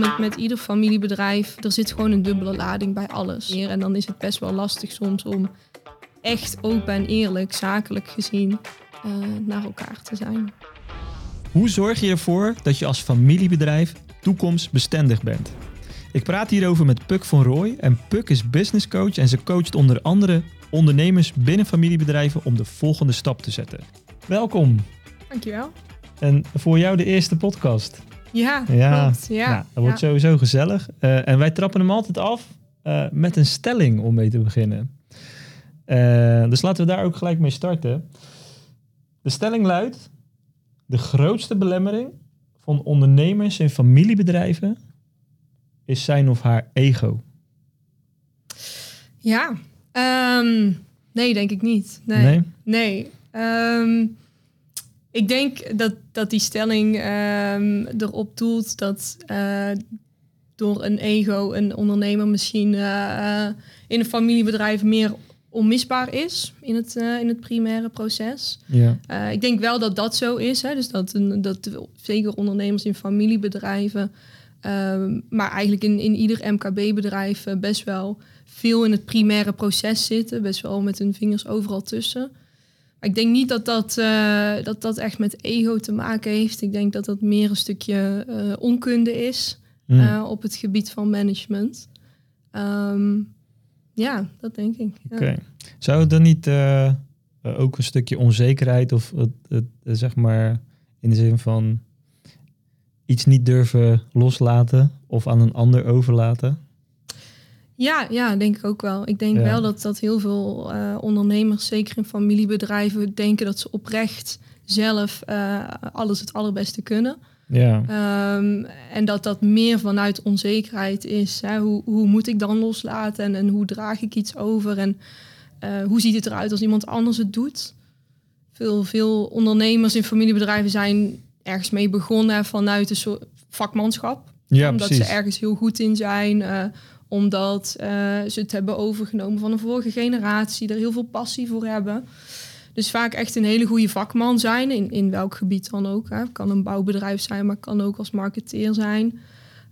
Met, met ieder familiebedrijf, er zit gewoon een dubbele lading bij alles. En dan is het best wel lastig soms om echt open en eerlijk, zakelijk gezien, uh, naar elkaar te zijn. Hoe zorg je ervoor dat je als familiebedrijf toekomstbestendig bent? Ik praat hierover met Puk van Rooij en Puk is business coach en ze coacht onder andere ondernemers binnen familiebedrijven om de volgende stap te zetten. Welkom. Dankjewel. En voor jou de eerste podcast. Ja, ja. klopt. Ja, nou, dat wordt sowieso gezellig. Uh, en wij trappen hem altijd af uh, met een stelling om mee te beginnen. Uh, dus laten we daar ook gelijk mee starten. De stelling luidt: de grootste belemmering van ondernemers in familiebedrijven is zijn of haar ego. Ja, um, nee, denk ik niet. Nee, nee. nee. Um, ik denk dat, dat die stelling um, erop doelt dat uh, door een ego een ondernemer misschien uh, in een familiebedrijf meer onmisbaar is in het, uh, in het primaire proces. Ja. ik denk wel dat dat zo is. Hè, dus dat, een, dat zeker ondernemers in familiebedrijven, ehm, maar eigenlijk in, in ieder MKB-bedrijf best wel veel in het primaire proces zitten. Best wel met hun vingers overal tussen. Ik denk niet dat dat, uh, dat dat echt met ego te maken heeft. Ik denk dat dat meer een stukje uh, onkunde is mm. uh, op het gebied van management. Um, ja, dat denk ik. Oké. Okay. Zou het dan niet ook een stukje onzekerheid of het, het, zeg maar in de zin van iets niet durven loslaten of aan een ander overlaten? Ja, ja, denk ik ook wel. Ik denk wel dat, dat heel veel uh, ondernemers, zeker in familiebedrijven, denken dat ze oprecht zelf uh, alles het allerbeste kunnen. Ja. Um, en dat dat meer vanuit onzekerheid is. Hè? Hoe, hoe moet ik dan loslaten en, en hoe draag ik iets over en uh, hoe ziet het eruit als iemand anders het doet? Veel, veel ondernemers in familiebedrijven zijn ergens mee begonnen vanuit een soort vakmanschap. Ja, omdat precies. ze ergens heel goed in zijn omdat uh, ze het hebben overgenomen van een vorige generatie, er heel veel passie voor hebben. Dus vaak echt een hele goede vakman zijn, in, in welk gebied dan ook. Hè. kan een bouwbedrijf zijn, maar kan ook als marketeer zijn.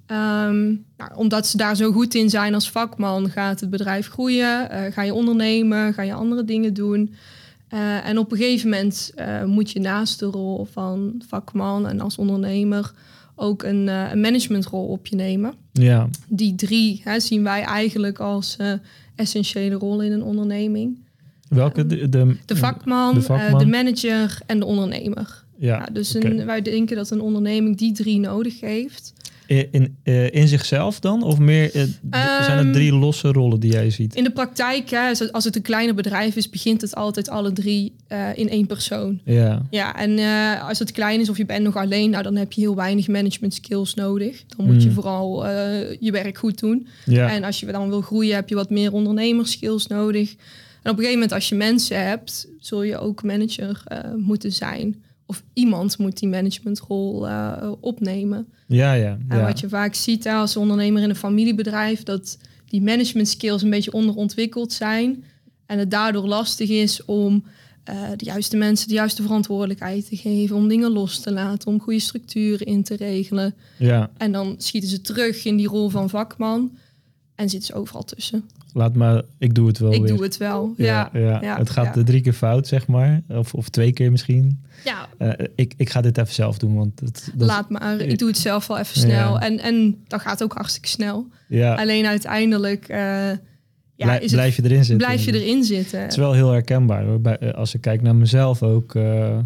Um, nou, omdat ze daar zo goed in zijn als vakman, gaat het bedrijf groeien. Uh, ga je ondernemen, ga je andere dingen doen. Uh, en op een gegeven moment moet je naast de rol van vakman en als ondernemer ook een, uh, een managementrol op je nemen. Ja. Die drie hè, zien wij eigenlijk als uh, essentiële rollen in een onderneming. Welke? De, de, de vakman, de, vakman. Uh, de manager en de ondernemer. Ja, ja dus okay. een, wij denken dat een onderneming die drie nodig heeft. In, uh, in zichzelf dan? Of meer, uh, zijn het drie losse rollen die jij ziet? In de praktijk, hè, als het een kleiner bedrijf is, begint het altijd alle drie uh, in één persoon. Ja. Ja, en als het klein is of je bent nog alleen, nou, dan heb je heel weinig management skills nodig. Dan moet mm. je vooral je werk goed doen. Ja. En als je dan wil groeien, heb je wat meer ondernemerskills nodig. En op een gegeven moment, als je mensen hebt, zul je ook manager moeten zijn of iemand moet die managementrol uh, opnemen. Ja, ja, ja. En wat je vaak ziet als ondernemer in een familiebedrijf, dat die management skills een beetje onderontwikkeld zijn. En het daardoor lastig is om uh, de juiste mensen de juiste verantwoordelijkheid te geven, om dingen los te laten, om goede structuren in te regelen. Ja. En dan schieten ze terug in die rol van vakman en zitten ze overal tussen. Laat maar, ik doe het wel. Ik doe het wel. Ja, ja, ja. het gaat de drie keer fout, zeg maar. Of, of twee keer misschien. Ja. Uh, ik, ik ga dit even zelf doen. Want het, dat Laat maar, ik doe het zelf wel even snel. En, en dat gaat ook hartstikke snel. Ja. Alleen uiteindelijk. Uh, ja, Blij, blijf je erin zitten. Blijf je erin zitten. Het is wel heel herkenbaar. Hoor. Bij, eh, als ik kijk naar mezelf ook, uh,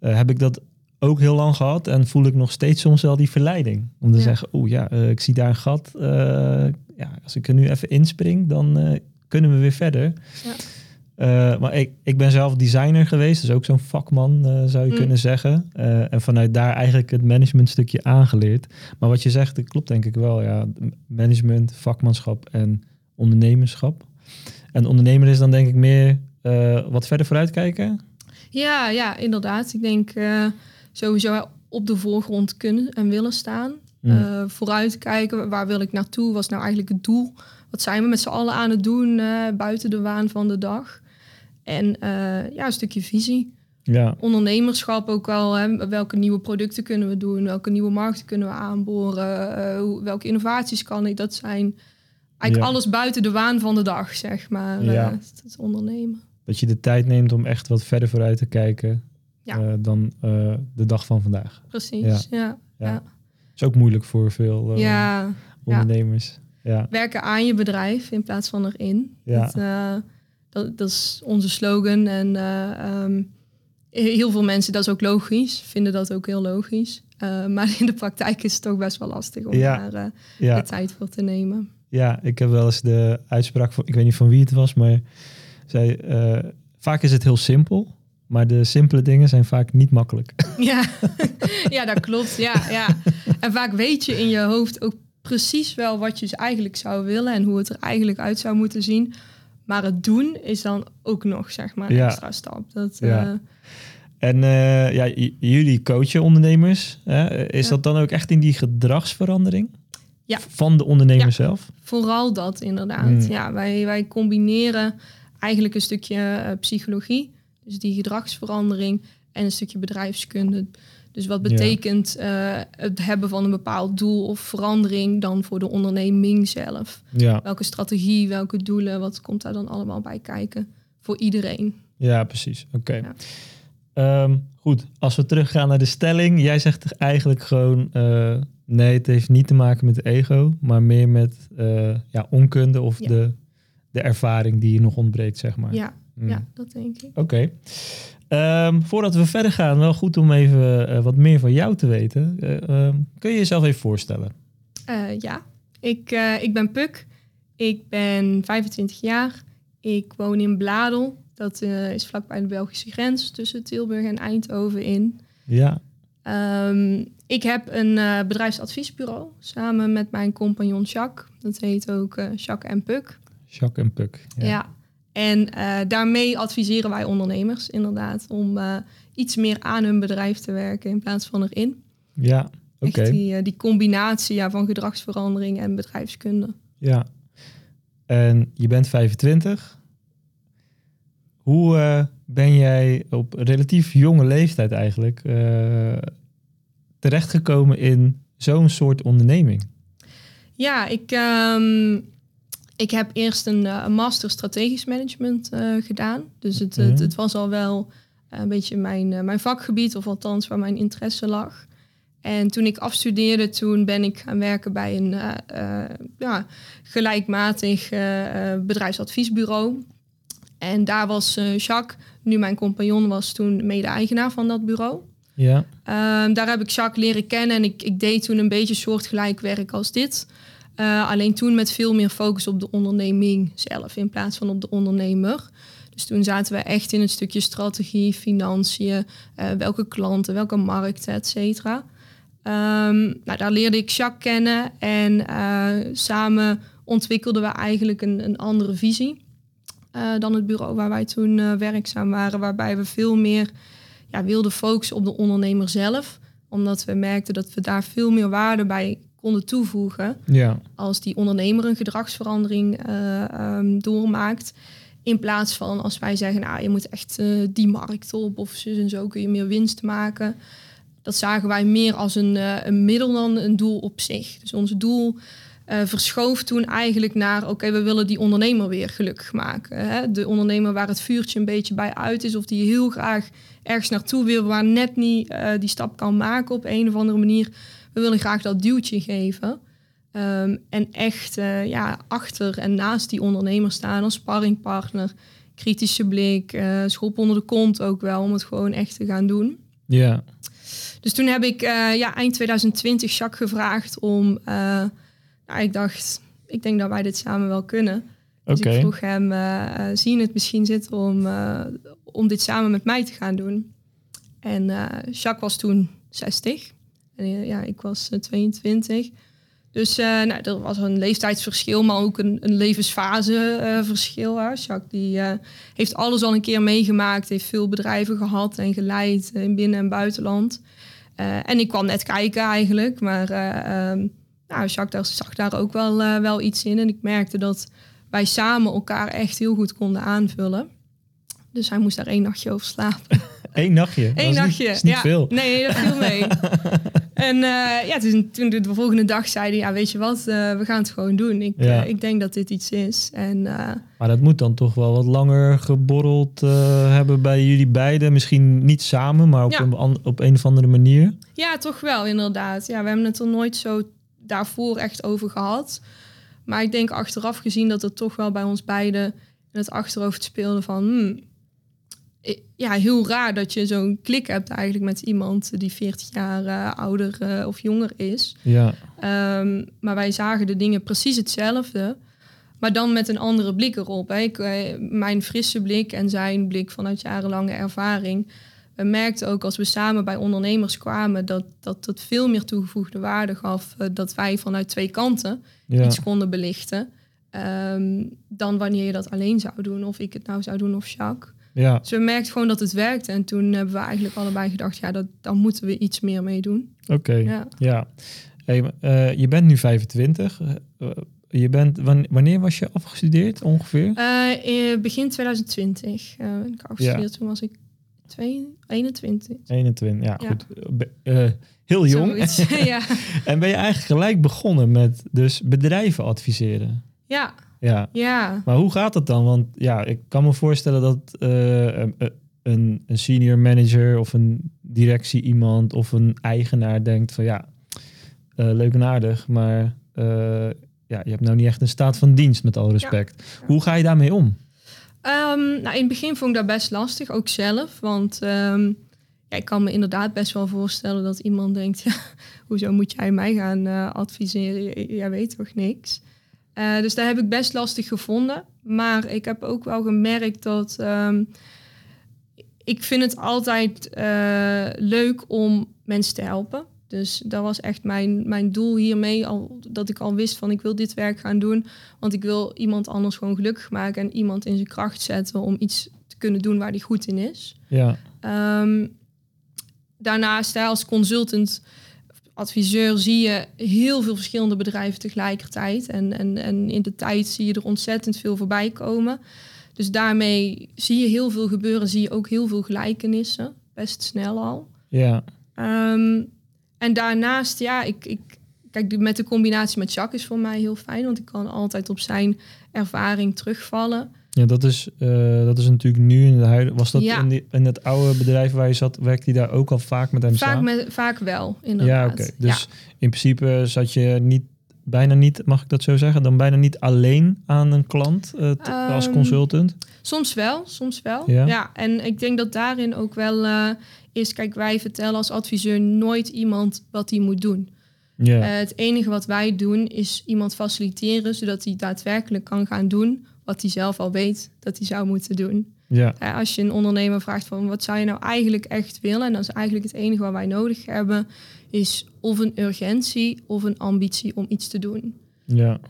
heb ik dat ook heel lang gehad. En voel ik nog steeds soms wel die verleiding. Om te zeggen, oh ja, ik zie daar een gat ja, als ik er nu even inspring, dan uh, kunnen we weer verder. Ja. Uh, maar ik, ik ben zelf designer geweest, dus ook zo'n vakman uh, zou je mm. kunnen zeggen. en vanuit daar eigenlijk het managementstukje aangeleerd. Maar wat je zegt, dat klopt denk ik wel. Ja, management, vakmanschap en ondernemerschap. En ondernemer is dan denk ik meer wat verder vooruit kijken. Ja, ja, inderdaad. Ik denk sowieso op de voorgrond kunnen en willen staan. Mm. Uh, vooruitkijken, waar wil ik naartoe? Was nou eigenlijk het doel? Wat zijn we met z'n allen aan het doen uh, buiten de waan van de dag? En uh, ja, een stukje visie. Ja. Ondernemerschap ook wel. Hè, welke nieuwe producten kunnen we doen? Welke nieuwe markten kunnen we aanboren? eh, welke innovaties kan ik? Dat zijn eigenlijk Ja. alles buiten de waan van de dag, zeg maar. Ja. eh, het, het ondernemen. Dat je de tijd neemt om echt wat verder vooruit te kijken Ja. eh, dan eh, de dag van vandaag. Precies, Ja. ja. Is ook moeilijk voor veel eh, ja. ondernemers. Ja. werken aan je bedrijf in plaats van erin. Ja. Dat, eh, dat, dat is onze slogan. En eh, ehm, heel veel mensen, dat is ook logisch, vinden dat ook heel logisch. Maar in de praktijk is het toch best wel lastig om Ja. daar Ja. de tijd voor te nemen. ja, ik heb wel eens de uitspraak van, ik weet niet van wie het was, maar zei, vaak is het heel simpel, maar de simpele dingen zijn vaak niet makkelijk. Ja, ja dat klopt. Ja, ja. En vaak weet je in je hoofd ook precies wel wat je eigenlijk zou willen en hoe het er eigenlijk uit zou moeten zien. Maar het doen is dan ook nog, zeg maar, een Ja. extra stap. Dat, Ja. eh, En eh, ja, jullie coachen ondernemers. Hè? Is Ja. dat dan ook echt in die gedragsverandering? Ja. Van de ondernemer Ja. zelf? Vooral dat inderdaad. Mm. Ja, wij, wij combineren eigenlijk een stukje eh, psychologie, dus die gedragsverandering, en een stukje bedrijfskunde. Dus wat Ja. betekent eh, het hebben van een bepaald doel of verandering dan voor de onderneming zelf? Ja. Welke strategie, welke doelen, wat komt daar dan allemaal bij kijken voor iedereen? Ja, precies. Oké. Ja. Ehm, goed, als we teruggaan naar de stelling. Jij zegt eigenlijk gewoon... eh, nee, het heeft niet te maken met ego... maar meer met eh, ja, onkunde of de, de ervaring die je nog ontbreekt, zeg maar. Ja, Mm. ja, dat denk ik. Oké. Ehm, voordat we verder gaan, wel goed om even eh, wat meer van jou te weten. Eh, ehm, kun je jezelf even voorstellen? Eh, ja, ik, ik ben Puk. Ik ben 25 jaar. Ik woon in Bladel. Dat is vlakbij de Belgische grens tussen Tilburg en Eindhoven in. Ja, Ehm, ik heb een bedrijfsadviesbureau samen met mijn compagnon Jacques. Dat heet ook Jacques en Puk. Jacques en Puk. Ja. En eh, daarmee adviseren wij ondernemers inderdaad om eh, iets meer aan hun bedrijf te werken in plaats van erin. Ja, oké. Die, eh, die combinatie ja, van gedragsverandering en bedrijfskunde. Ja. En je bent 25. Hoe ben jij op relatief jonge leeftijd eigenlijk terechtgekomen in zo'n soort onderneming? Ja, ik, ehm, ik heb eerst een, eh, master strategisch management eh, gedaan. Dus het, het, Mhm. het was al wel een beetje mijn, eh, mijn vakgebied, of althans waar mijn interesse lag. En toen ik afstudeerde, toen ben ik gaan werken bij een eh, eh, ja, gelijkmatig eh, eh, bedrijfsadviesbureau. En daar was eh, Jacques, nu mijn compagnon, was toen mede-eigenaar van dat bureau. Ja, Ehm, daar heb ik Jacques leren kennen en ik, ik deed toen een beetje soortgelijk werk als dit. Eh, alleen toen met veel meer focus op de onderneming zelf in plaats van op de ondernemer. Dus toen zaten we echt in het stukje strategie, financiën, eh, welke klanten, welke markten, et cetera. Ehm, nou, daar leerde ik Jacques kennen en eh, samen ontwikkelden we eigenlijk een, een andere visie dan het bureau waar wij toen werkzaam waren, waarbij we veel meer ja, wilden focussen op de ondernemer zelf, omdat we merkten dat we daar veel meer waarde bij konden toevoegen ja, als die ondernemer een gedragsverandering eh, ehm, doormaakt. In plaats van als wij zeggen, nou, je moet echt eh, die markt op of zo en zo kun je meer winst maken. Dat zagen wij meer als een, eh, een middel dan een doel op zich. Dus ons doel verschoof toen eigenlijk naar, oké, we willen die ondernemer weer gelukkig maken. Hè? De ondernemer waar het vuurtje een beetje bij uit is of die heel graag ergens naartoe wil, waar net niet die stap kan maken op een of andere manier. We willen graag dat duwtje geven. Ehm, en echt eh, ja, achter en naast die ondernemer staan als sparringpartner. Kritische blik, eh schop onder de kont ook wel, om het gewoon echt te gaan doen. ja, Dus toen heb ik eh, ja, eind 2020 Jacques gevraagd om... nou, ik dacht, ik denk dat wij dit samen wel kunnen. Dus ik vroeg hem, zie je het misschien zitten om, om dit samen met mij te gaan doen? En Jacques was toen 60. En eh, ja, ik was eh, 22. Dus eh, nou, er was een leeftijdsverschil, maar ook een, een levensfaseverschil. hè. Jacques die, eh, heeft alles al een keer meegemaakt, heeft veel bedrijven gehad en geleid eh, in binnen- en buitenland. Eh, en ik kwam net kijken eigenlijk, maar eh, ehm, nou, Jacques daar, zag daar ook wel, eh, wel iets in. En ik merkte dat wij samen elkaar echt heel goed konden aanvullen. Dus hij moest daar één nachtje over slapen. Eén nachtje. Eén nachtje. Niet, is niet ja. veel. Nee, dat viel mee. en uh, ja, toen, toen de volgende dag zei hij, ja, weet je wat, uh, we gaan het gewoon doen. Ik, ja. uh, ik denk dat dit iets is. En, maar dat moet dan toch wel wat langer geborreld hebben bij jullie beiden. Misschien niet samen, maar op, ja. een, op een of andere manier. Ja, toch wel, inderdaad. Ja, we hebben het er nooit zo daarvoor echt over gehad. Maar ik denk achteraf gezien dat het toch wel bij ons beiden in het achterhoofd speelde van... Hmm, ja, heel raar dat je zo'n klik hebt eigenlijk met iemand die 40 jaar uh, ouder uh, of jonger is. Ja. Um, maar wij zagen de dingen precies hetzelfde, maar dan met een andere blik erop. Hè. Ik, uh, mijn frisse blik en zijn blik vanuit jarenlange ervaring. We merkten ook als we samen bij ondernemers kwamen dat dat veel meer toegevoegde waarde gaf dat wij vanuit twee kanten ja. iets konden belichten. Um, dan wanneer je dat alleen zou doen, of ik het nou zou doen of Jacques. Ja. Dus we merkten gewoon dat het werkte. En toen hebben we eigenlijk allebei gedacht, ja, dat, daar moeten we iets meer mee doen. Oké, okay. ja. ja. Hey, uh, je bent nu 25. Uh, je bent, wanneer was je afgestudeerd ongeveer? Uh, begin 2020 ben ik afgestudeerd. Ja. Toen was ik 2, 21. 21, ja, ja. goed. heel jong. Ja. en ben je eigenlijk gelijk begonnen met dus bedrijven adviseren? Ja, ja. ja. Maar hoe gaat het dan? Want ja, ik kan me voorstellen dat uh, een, een senior manager of een directie iemand of een eigenaar denkt van ja, uh, leuk en aardig, maar uh, ja, je hebt nou niet echt een staat van dienst met al respect. Ja. Hoe ga je daarmee om? Um, nou, in het begin vond ik dat best lastig, ook zelf. Want um, ja, ik kan me inderdaad best wel voorstellen dat iemand denkt, ja, hoezo moet jij mij gaan adviseren? Jij weet toch niks? Uh, dus daar heb ik best lastig gevonden. Maar ik heb ook wel gemerkt dat um, ik vind het altijd uh, leuk om mensen te helpen. Dus dat was echt mijn, mijn doel hiermee. Al, dat ik al wist van ik wil dit werk gaan doen. Want ik wil iemand anders gewoon gelukkig maken. En iemand in zijn kracht zetten om iets te kunnen doen waar hij goed in is. Ja. Um, daarnaast als consultant adviseur zie je heel veel verschillende bedrijven tegelijkertijd. En, en, en in de tijd zie je er ontzettend veel voorbij komen. Dus daarmee zie je heel veel gebeuren, zie je ook heel veel gelijkenissen, best snel al. Ja. Um, en daarnaast, ja, ik, ik, kijk, met de combinatie met Jacques is voor mij heel fijn, want ik kan altijd op zijn ervaring terugvallen. Ja, dat is, uh, dat is natuurlijk nu in de huidige. Was dat ja. in, die, in het oude bedrijf waar je zat, werkte hij daar ook al vaak met hem vaak samen? Met, vaak wel, inderdaad. Ja, oké. Okay. Dus ja. in principe zat je niet, bijna niet, mag ik dat zo zeggen, dan bijna niet alleen aan een klant uh, t, um, als consultant? Soms wel, soms wel. Ja. ja. En ik denk dat daarin ook wel uh, is, kijk, wij vertellen als adviseur nooit iemand wat hij moet doen. Ja. Het enige wat wij doen is iemand faciliteren, zodat hij daadwerkelijk kan gaan doen wat hij zelf al weet dat hij zou moeten doen. Ja. Uh, als je een ondernemer vraagt van wat zou je nou eigenlijk echt willen, en dat is eigenlijk het enige wat wij nodig hebben, is of een urgentie of een ambitie om iets te doen. Ja.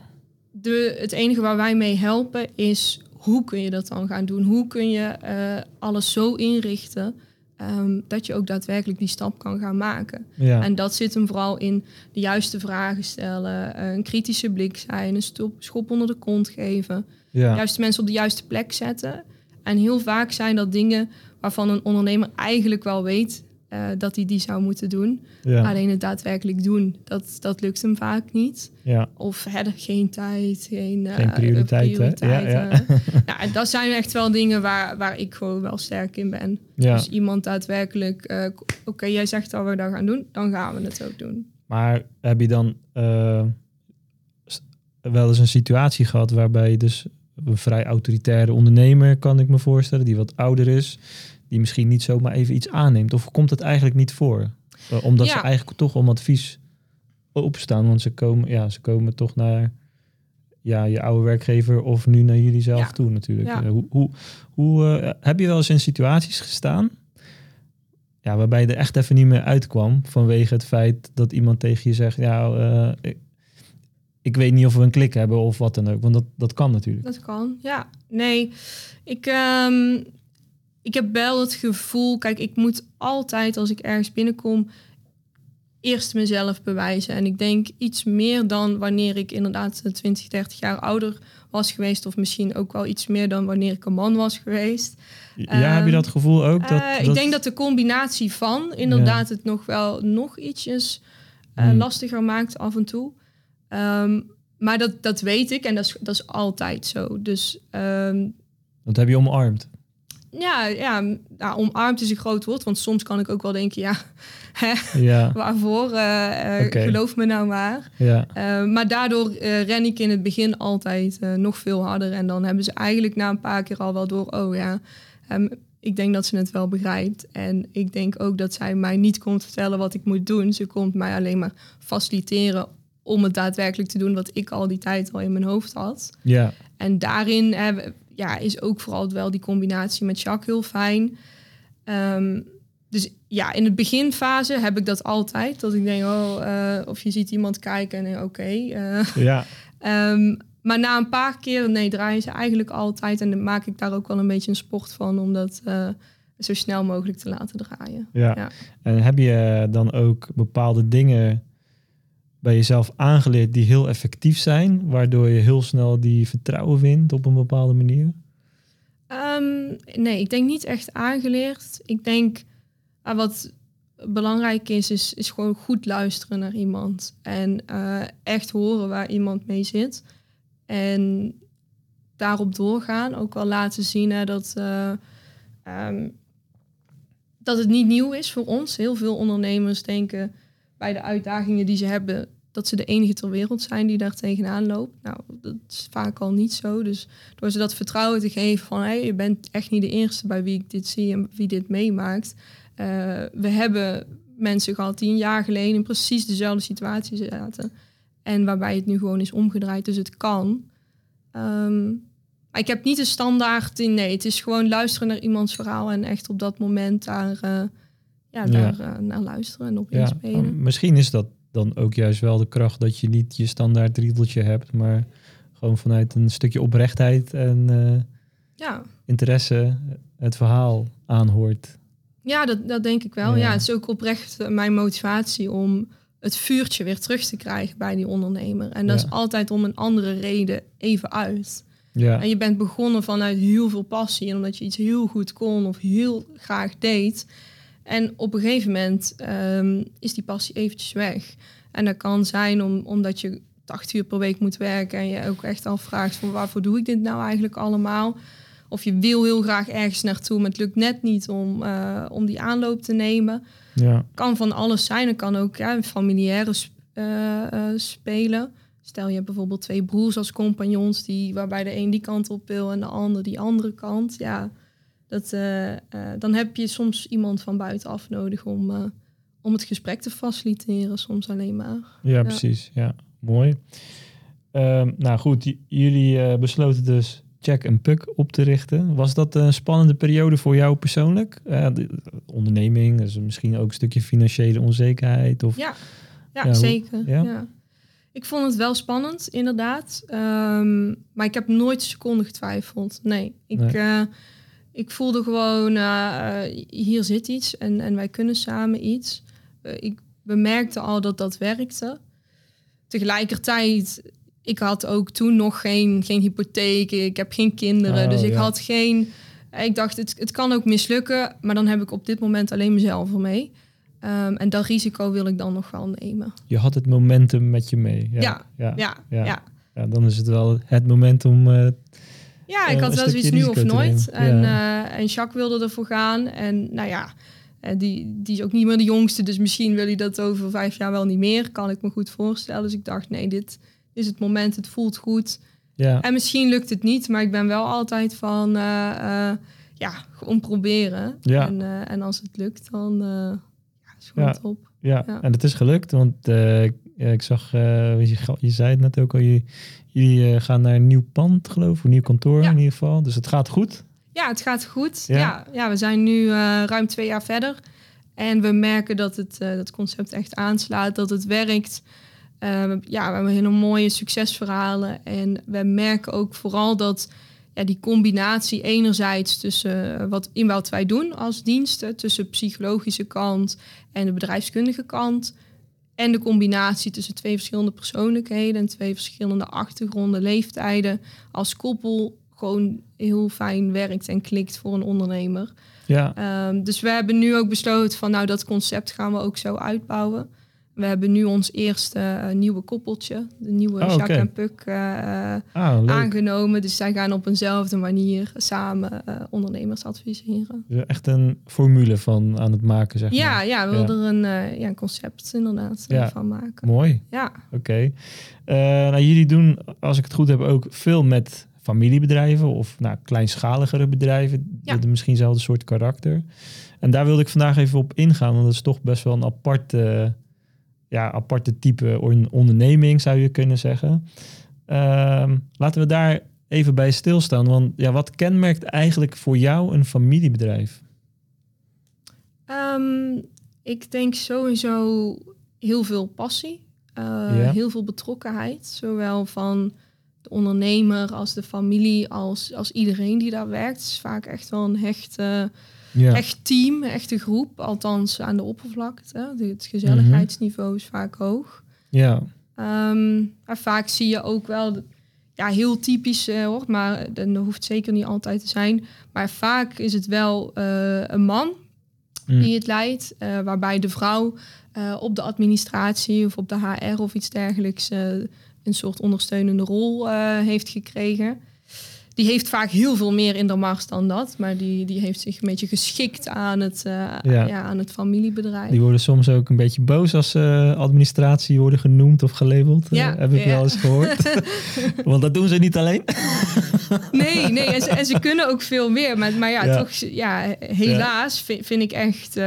De, het enige waar wij mee helpen is hoe kun je dat dan gaan doen? Hoe kun je uh, alles zo inrichten um, dat je ook daadwerkelijk die stap kan gaan maken? Ja. En dat zit hem vooral in de juiste vragen stellen, uh, een kritische blik zijn, een stop, schop onder de kont geven. Ja. Juiste mensen op de juiste plek zetten. En heel vaak zijn dat dingen waarvan een ondernemer eigenlijk wel weet uh, dat hij die zou moeten doen. Ja. Alleen het daadwerkelijk doen, dat, dat lukt hem vaak niet. Ja. Of hè, geen tijd, geen, uh, geen prioriteit. prioriteiten. Ja, ja. en dat zijn echt wel dingen waar, waar ik gewoon wel sterk in ben. Dus iemand daadwerkelijk, uh, oké, okay, jij zegt dat we dat gaan doen, dan gaan we het ook doen. Maar heb je dan wel eens een situatie gehad waarbij je dus een vrij autoritaire ondernemer, kan ik me voorstellen, die wat ouder is, die misschien niet zomaar even iets aanneemt? Of komt het eigenlijk niet voor? Uh, omdat Ja. ze eigenlijk toch om advies opstaan, want ze komen, ja, ze komen toch naar ja, je oude werkgever of nu naar jullie zelf Ja. toe natuurlijk. Ja. Uh, hoe hoe, hoe eh, heb je wel eens in situaties gestaan ja, waarbij je er echt even niet meer uitkwam vanwege het feit dat iemand tegen je zegt, ja, eh, ik, ik weet niet of we een klik hebben of wat dan ook, want dat, dat kan natuurlijk. Dat kan, ja. Nee, ik, ehm, ik heb wel het gevoel, kijk, ik moet altijd als ik ergens binnenkom eerst mezelf bewijzen. En ik denk iets meer dan wanneer ik inderdaad 20, 30 jaar ouder was geweest. Of misschien ook wel iets meer dan wanneer ik een man was geweest. Ja, heb je Ehm, dat gevoel ook? Dat, Eh, dat- Ik denk dat de combinatie van inderdaad het nog wel nog ietsjes eh, Hmm. lastiger maakt af en toe. Ehm, maar dat, dat weet ik en dat is, dat is altijd zo. Dus ehm, dat heb je omarmd. ja, ja nou, omarmd is een groot woord. Want soms kan ik ook wel denken, ja, hè, Ja, waarvoor? Eh, eh. Geloof me nou maar. ja, Eh, maar daardoor eh, ren ik in het begin altijd nog veel harder. En dan hebben ze eigenlijk na een paar keer al wel door, oh ja, ehm, ik denk dat ze het wel begrijpt. En ik denk ook dat zij mij niet komt vertellen wat ik moet doen. Ze komt mij alleen maar faciliteren om het daadwerkelijk te doen wat ik al die tijd al in mijn hoofd had. ja, En daarin eh, ja, is ook vooral wel die combinatie met Jacques heel fijn. Ehm, dus ja, in de beginfase heb ik dat altijd. Dat ik denk, oh, eh, of je ziet iemand kijken en denk, oké. eh, ja, Ehm, maar na een paar keer, nee, draaien ze eigenlijk altijd. En dan maak ik daar ook wel een beetje een sport van, om dat eh, zo snel mogelijk te laten draaien. ja. Ja. En heb je dan ook bepaalde dingen bij jezelf aangeleerd die heel effectief zijn, waardoor je heel snel die vertrouwen vindt op een bepaalde manier? Ehm, nee, ik denk niet echt aangeleerd. Ik denk, ah, wat belangrijk is, is, gewoon goed luisteren naar iemand. En eh, echt horen waar iemand mee zit. En daarop doorgaan. Ook wel laten zien dat, eh, ehm, dat het niet nieuw is voor ons. Heel veel ondernemers denken bij de uitdagingen die ze hebben... dat ze de enige ter wereld zijn die daar tegenaan loopt. Nou, dat is vaak al niet zo. Dus door ze dat vertrouwen te geven van... Hey, je bent echt niet de eerste bij wie ik dit zie en wie dit meemaakt. Eh, we hebben mensen gehad die een jaar geleden... in precies dezelfde situatie zaten. En waarbij het nu gewoon is omgedraaid. Dus het kan. Ehm, ik heb niet een standaard in. Nee, het is gewoon luisteren naar iemands verhaal en echt op dat moment daar, eh, ja, daar eh, naar luisteren en op Ja, inspelen. misschien is dat dan ook juist wel de kracht dat je niet je standaard riedeltje hebt, maar gewoon vanuit een stukje oprechtheid en eh, Ja, interesse het verhaal aanhoort. ja dat, dat denk ik wel. Ja. Ja. het is ook oprecht eh, mijn motivatie om het vuurtje weer terug te krijgen bij die ondernemer. En dat Ja. is altijd om een andere reden even uit. Ja, En je bent begonnen vanuit heel veel passie en omdat je iets heel goed kon of heel graag deed. En op een gegeven moment ehm, is die passie eventjes weg. En dat kan zijn om, omdat je 80 uur per week moet werken en je ook echt afvraagt van waarvoor doe ik dit nou eigenlijk allemaal? Of je wil heel graag ergens naartoe, maar het lukt net niet om, eh, om die aanloop te nemen. ja, Kan van alles zijn. Het kan ook ja, familiaire sp- eh, eh, spelen. Stel je hebt bijvoorbeeld twee broers als compagnons, die, waarbij de een die kant op wil en de ander die andere kant. Ja, dat, eh, eh, dan heb je soms iemand van buitenaf nodig om, eh, om het gesprek te faciliteren, soms alleen maar. ja, precies. Ja, mooi. Ehm, nou goed, jullie besloten dus Check en Puck op te richten. Was dat een spannende periode voor jou persoonlijk? De, de onderneming, dus misschien ook een stukje financiële onzekerheid? Of... Ja, ja, Ja, hoe- zeker. ja? Ja? Ik vond het wel spannend, inderdaad. Ehm, maar ik heb nooit een seconde getwijfeld. Nee, ik, Nee. Ik voelde gewoon, eh, eh, hier zit iets en, en wij kunnen samen iets. Eh, ik bemerkte al dat dat werkte. Tegelijkertijd, ik had ook toen nog geen, geen hypotheek. Ik heb geen kinderen, Oh, dus ik ja. had geen... Ik dacht, het, het kan ook mislukken, maar dan heb ik op dit moment alleen mezelf ermee. Ehm, en dat risico wil ik dan nog wel nemen. Je had het momentum met je mee. Ja, Ja, ja, Ja, ja. ja. Ja, dan is het wel het moment om... Ja, Eh, ik had een wel zoiets stukje nu of nooit. En, eh, en Jacques wilde ervoor gaan. En nou ja, eh, die, die is ook niet meer de jongste. Dus misschien wil hij dat over vijf jaar wel niet meer. Kan ik me goed voorstellen. Dus ik dacht, nee, dit is het moment. Het voelt goed. ja, En misschien lukt het niet. Maar ik ben wel altijd van, eh, eh, ja, gewoon proberen. Ja. En, eh, en als het lukt, dan ja, is gewoon Ja. top. ja. ja. en het is gelukt. Want eh, ik zag, eh, je, je zei het net ook al, je, jullie eh, gaan naar een nieuw pand, geloof ik. Een nieuw kantoor Ja. in ieder geval. Dus het gaat goed. Ja, het gaat goed. Ja. Ja, ja, we zijn nu eh, ruim twee jaar verder. En we merken dat het eh, dat concept echt aanslaat, dat het werkt. Eh, ja, we hebben hele mooie succesverhalen. En we merken ook vooral dat ja, die combinatie enerzijds tussen wat, in wat wij doen als diensten, tussen psychologische kant en de bedrijfskundige kant, en de combinatie tussen twee verschillende persoonlijkheden en twee verschillende achtergronden, leeftijden als koppel gewoon heel fijn werkt en klikt voor een ondernemer. Ja. Ehm, dus we hebben nu ook besloten van nou dat concept gaan we ook zo uitbouwen. We hebben nu ons eerste uh, nieuwe koppeltje, de nieuwe Oh, en Puk, uh, Ah, aangenomen. Dus zij gaan op eenzelfde manier samen uh, ondernemers adviseren. Dus echt een formule van aan het maken, zeg Ja, maar. ja, we wilden er een, uh, ja, een concept inderdaad Ja. van maken. Mooi. Ja, Oké. Eh, nou, jullie doen, als ik het goed heb, ook veel met familiebedrijven of nou, kleinschaligere bedrijven. Ja. Met misschien zelfde soort karakter. En daar wilde ik vandaag even op ingaan, want dat is toch best wel een aparte, ja, aparte type on- onderneming, zou je kunnen zeggen. Ehm, laten we daar even bij stilstaan, want ja, wat kenmerkt eigenlijk voor jou een familiebedrijf? Ehm, ik denk sowieso heel veel passie, uh, Ja. heel veel betrokkenheid, zowel van de ondernemer als de familie, als, als iedereen die daar werkt. Het is vaak echt wel een hecht, Ja. echt team, echte groep, althans aan de oppervlakte. Het gezelligheidsniveau is vaak hoog. Ja. Um, maar vaak zie je ook wel, ja, heel typisch uh, hoor, maar dat hoeft zeker niet altijd te zijn. Maar vaak is het wel uh, een man Mm. die het leidt, uh, waarbij de vrouw uh, op de administratie of op de HR of iets dergelijks een soort ondersteunende rol uh, heeft gekregen. Die heeft vaak heel veel meer in de mars dan dat, maar die, die heeft zich een beetje geschikt aan het, uh, ja. Ja, aan het familiebedrijf. Die worden soms ook een beetje boos als uh, administratie worden genoemd of gelabeld. Ja, heb ik wel eens gehoord. Want dat doen ze niet alleen. nee, nee en, ze, en ze kunnen ook veel meer. Maar, maar ja, toch, ja, helaas vind, vind ik echt,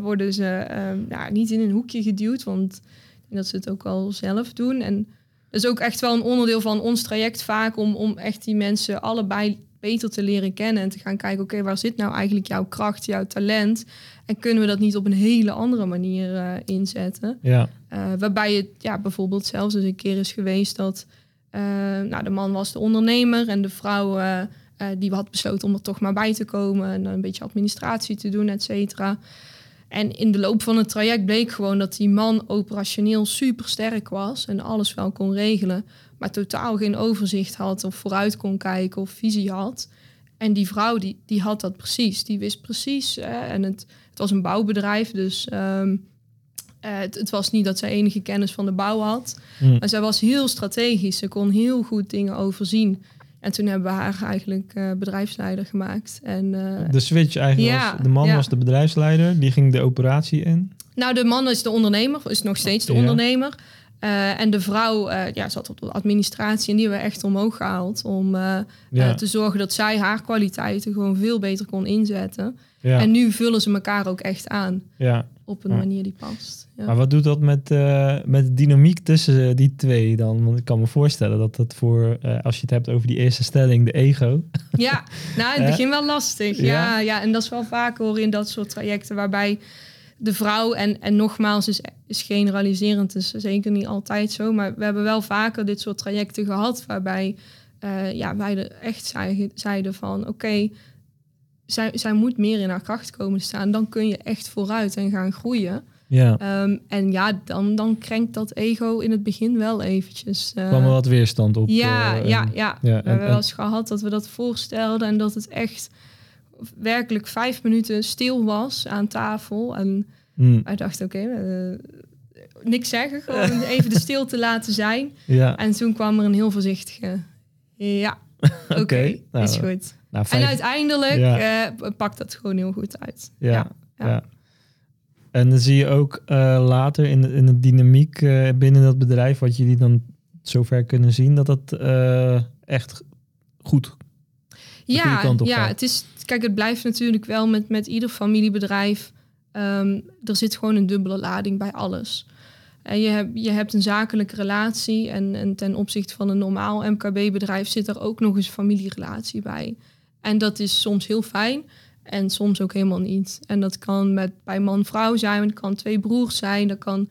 worden ze nou, niet in een hoekje geduwd. Want ik denk dat ze het ook wel zelf doen. En is ook echt wel een onderdeel van ons traject vaak om, om echt die mensen allebei beter te leren kennen en te gaan kijken, oké, waar zit nou eigenlijk jouw kracht, jouw talent? En kunnen we dat niet op een hele andere manier uh, inzetten? Ja. Uh, waarbij het ja, bijvoorbeeld zelfs eens een keer is geweest dat uh, nou, de man was de ondernemer en de vrouw die had besloten om er toch maar bij te komen en een beetje administratie te doen, et cetera. En in de loop van het traject bleek gewoon dat die man operationeel super sterk was en alles wel kon regelen, maar totaal geen overzicht had of vooruit kon kijken of visie had. En die vrouw die, die had dat precies, die wist precies. Hè, en het, het was een bouwbedrijf, dus um, uh, het, het, was niet dat zij enige kennis van de bouw had. Mm. Maar zij was heel strategisch, ze kon heel goed dingen overzien. En toen hebben we haar eigenlijk uh, bedrijfsleider gemaakt. En, uh, de switch eigenlijk ja, was, de man ja. was de bedrijfsleider, die ging de operatie in. Nou, de man is de ondernemer, is nog steeds de Ja. ondernemer. Uh, en de vrouw ja, zat op de administratie en die hebben we echt omhoog gehaald. Om te zorgen dat zij haar kwaliteiten gewoon veel beter kon inzetten. En nu vullen ze elkaar ook echt aan ja. Op een Ja. manier die past. Ja. Maar wat doet dat met, eh, met de dynamiek tussen eh, die twee dan? Want ik kan me voorstellen dat dat voor, eh, als je het hebt over die eerste stelling, de ego. Ja, nou, in het begin wel lastig. Ja? Ja, ja, en dat is wel vaak hoor in dat soort trajecten waarbij de vrouw, en, en nogmaals, is, is generaliserend, is zeker niet altijd zo, maar we hebben wel vaker dit soort trajecten gehad waarbij ja, wij er echt zei- zeiden van oké, zij, zij moet meer in haar kracht komen te staan, dan kun je echt vooruit en gaan groeien. Ja, Ehm, en ja, dan, dan krenkt dat ego in het begin wel eventjes. eh, kwam er wat weerstand op. ja, eh, ja, ja. ja, We en- hebben en- wel eens gehad dat we dat voorstelden en dat het echt werkelijk vijf minuten stil was aan tafel. En Mm, wij dachten, oké, eh, niks zeggen, gewoon even de stilte laten zijn. ja, En toen kwam er een heel voorzichtige, ja, oké, nou, is goed. nou, En uiteindelijk Ja. eh, pakt dat gewoon heel goed uit. Ja, ja. En dan zie je ook eh, later in de, in de dynamiek eh, binnen dat bedrijf, wat jullie dan zover kunnen zien, dat dat echt goed Ja, kant op ja gaat. het is, kijk, het blijft natuurlijk wel met, met ieder familiebedrijf. ehm, er zit gewoon een dubbele lading bij alles. En je, hebt je hebt een zakelijke relatie en, en ten opzichte van een normaal MKB-bedrijf zit er ook nog eens familierelatie bij. En dat is soms heel fijn en soms ook helemaal niet. En dat kan met, bij man-vrouw zijn, dat kan twee broers zijn, dat kan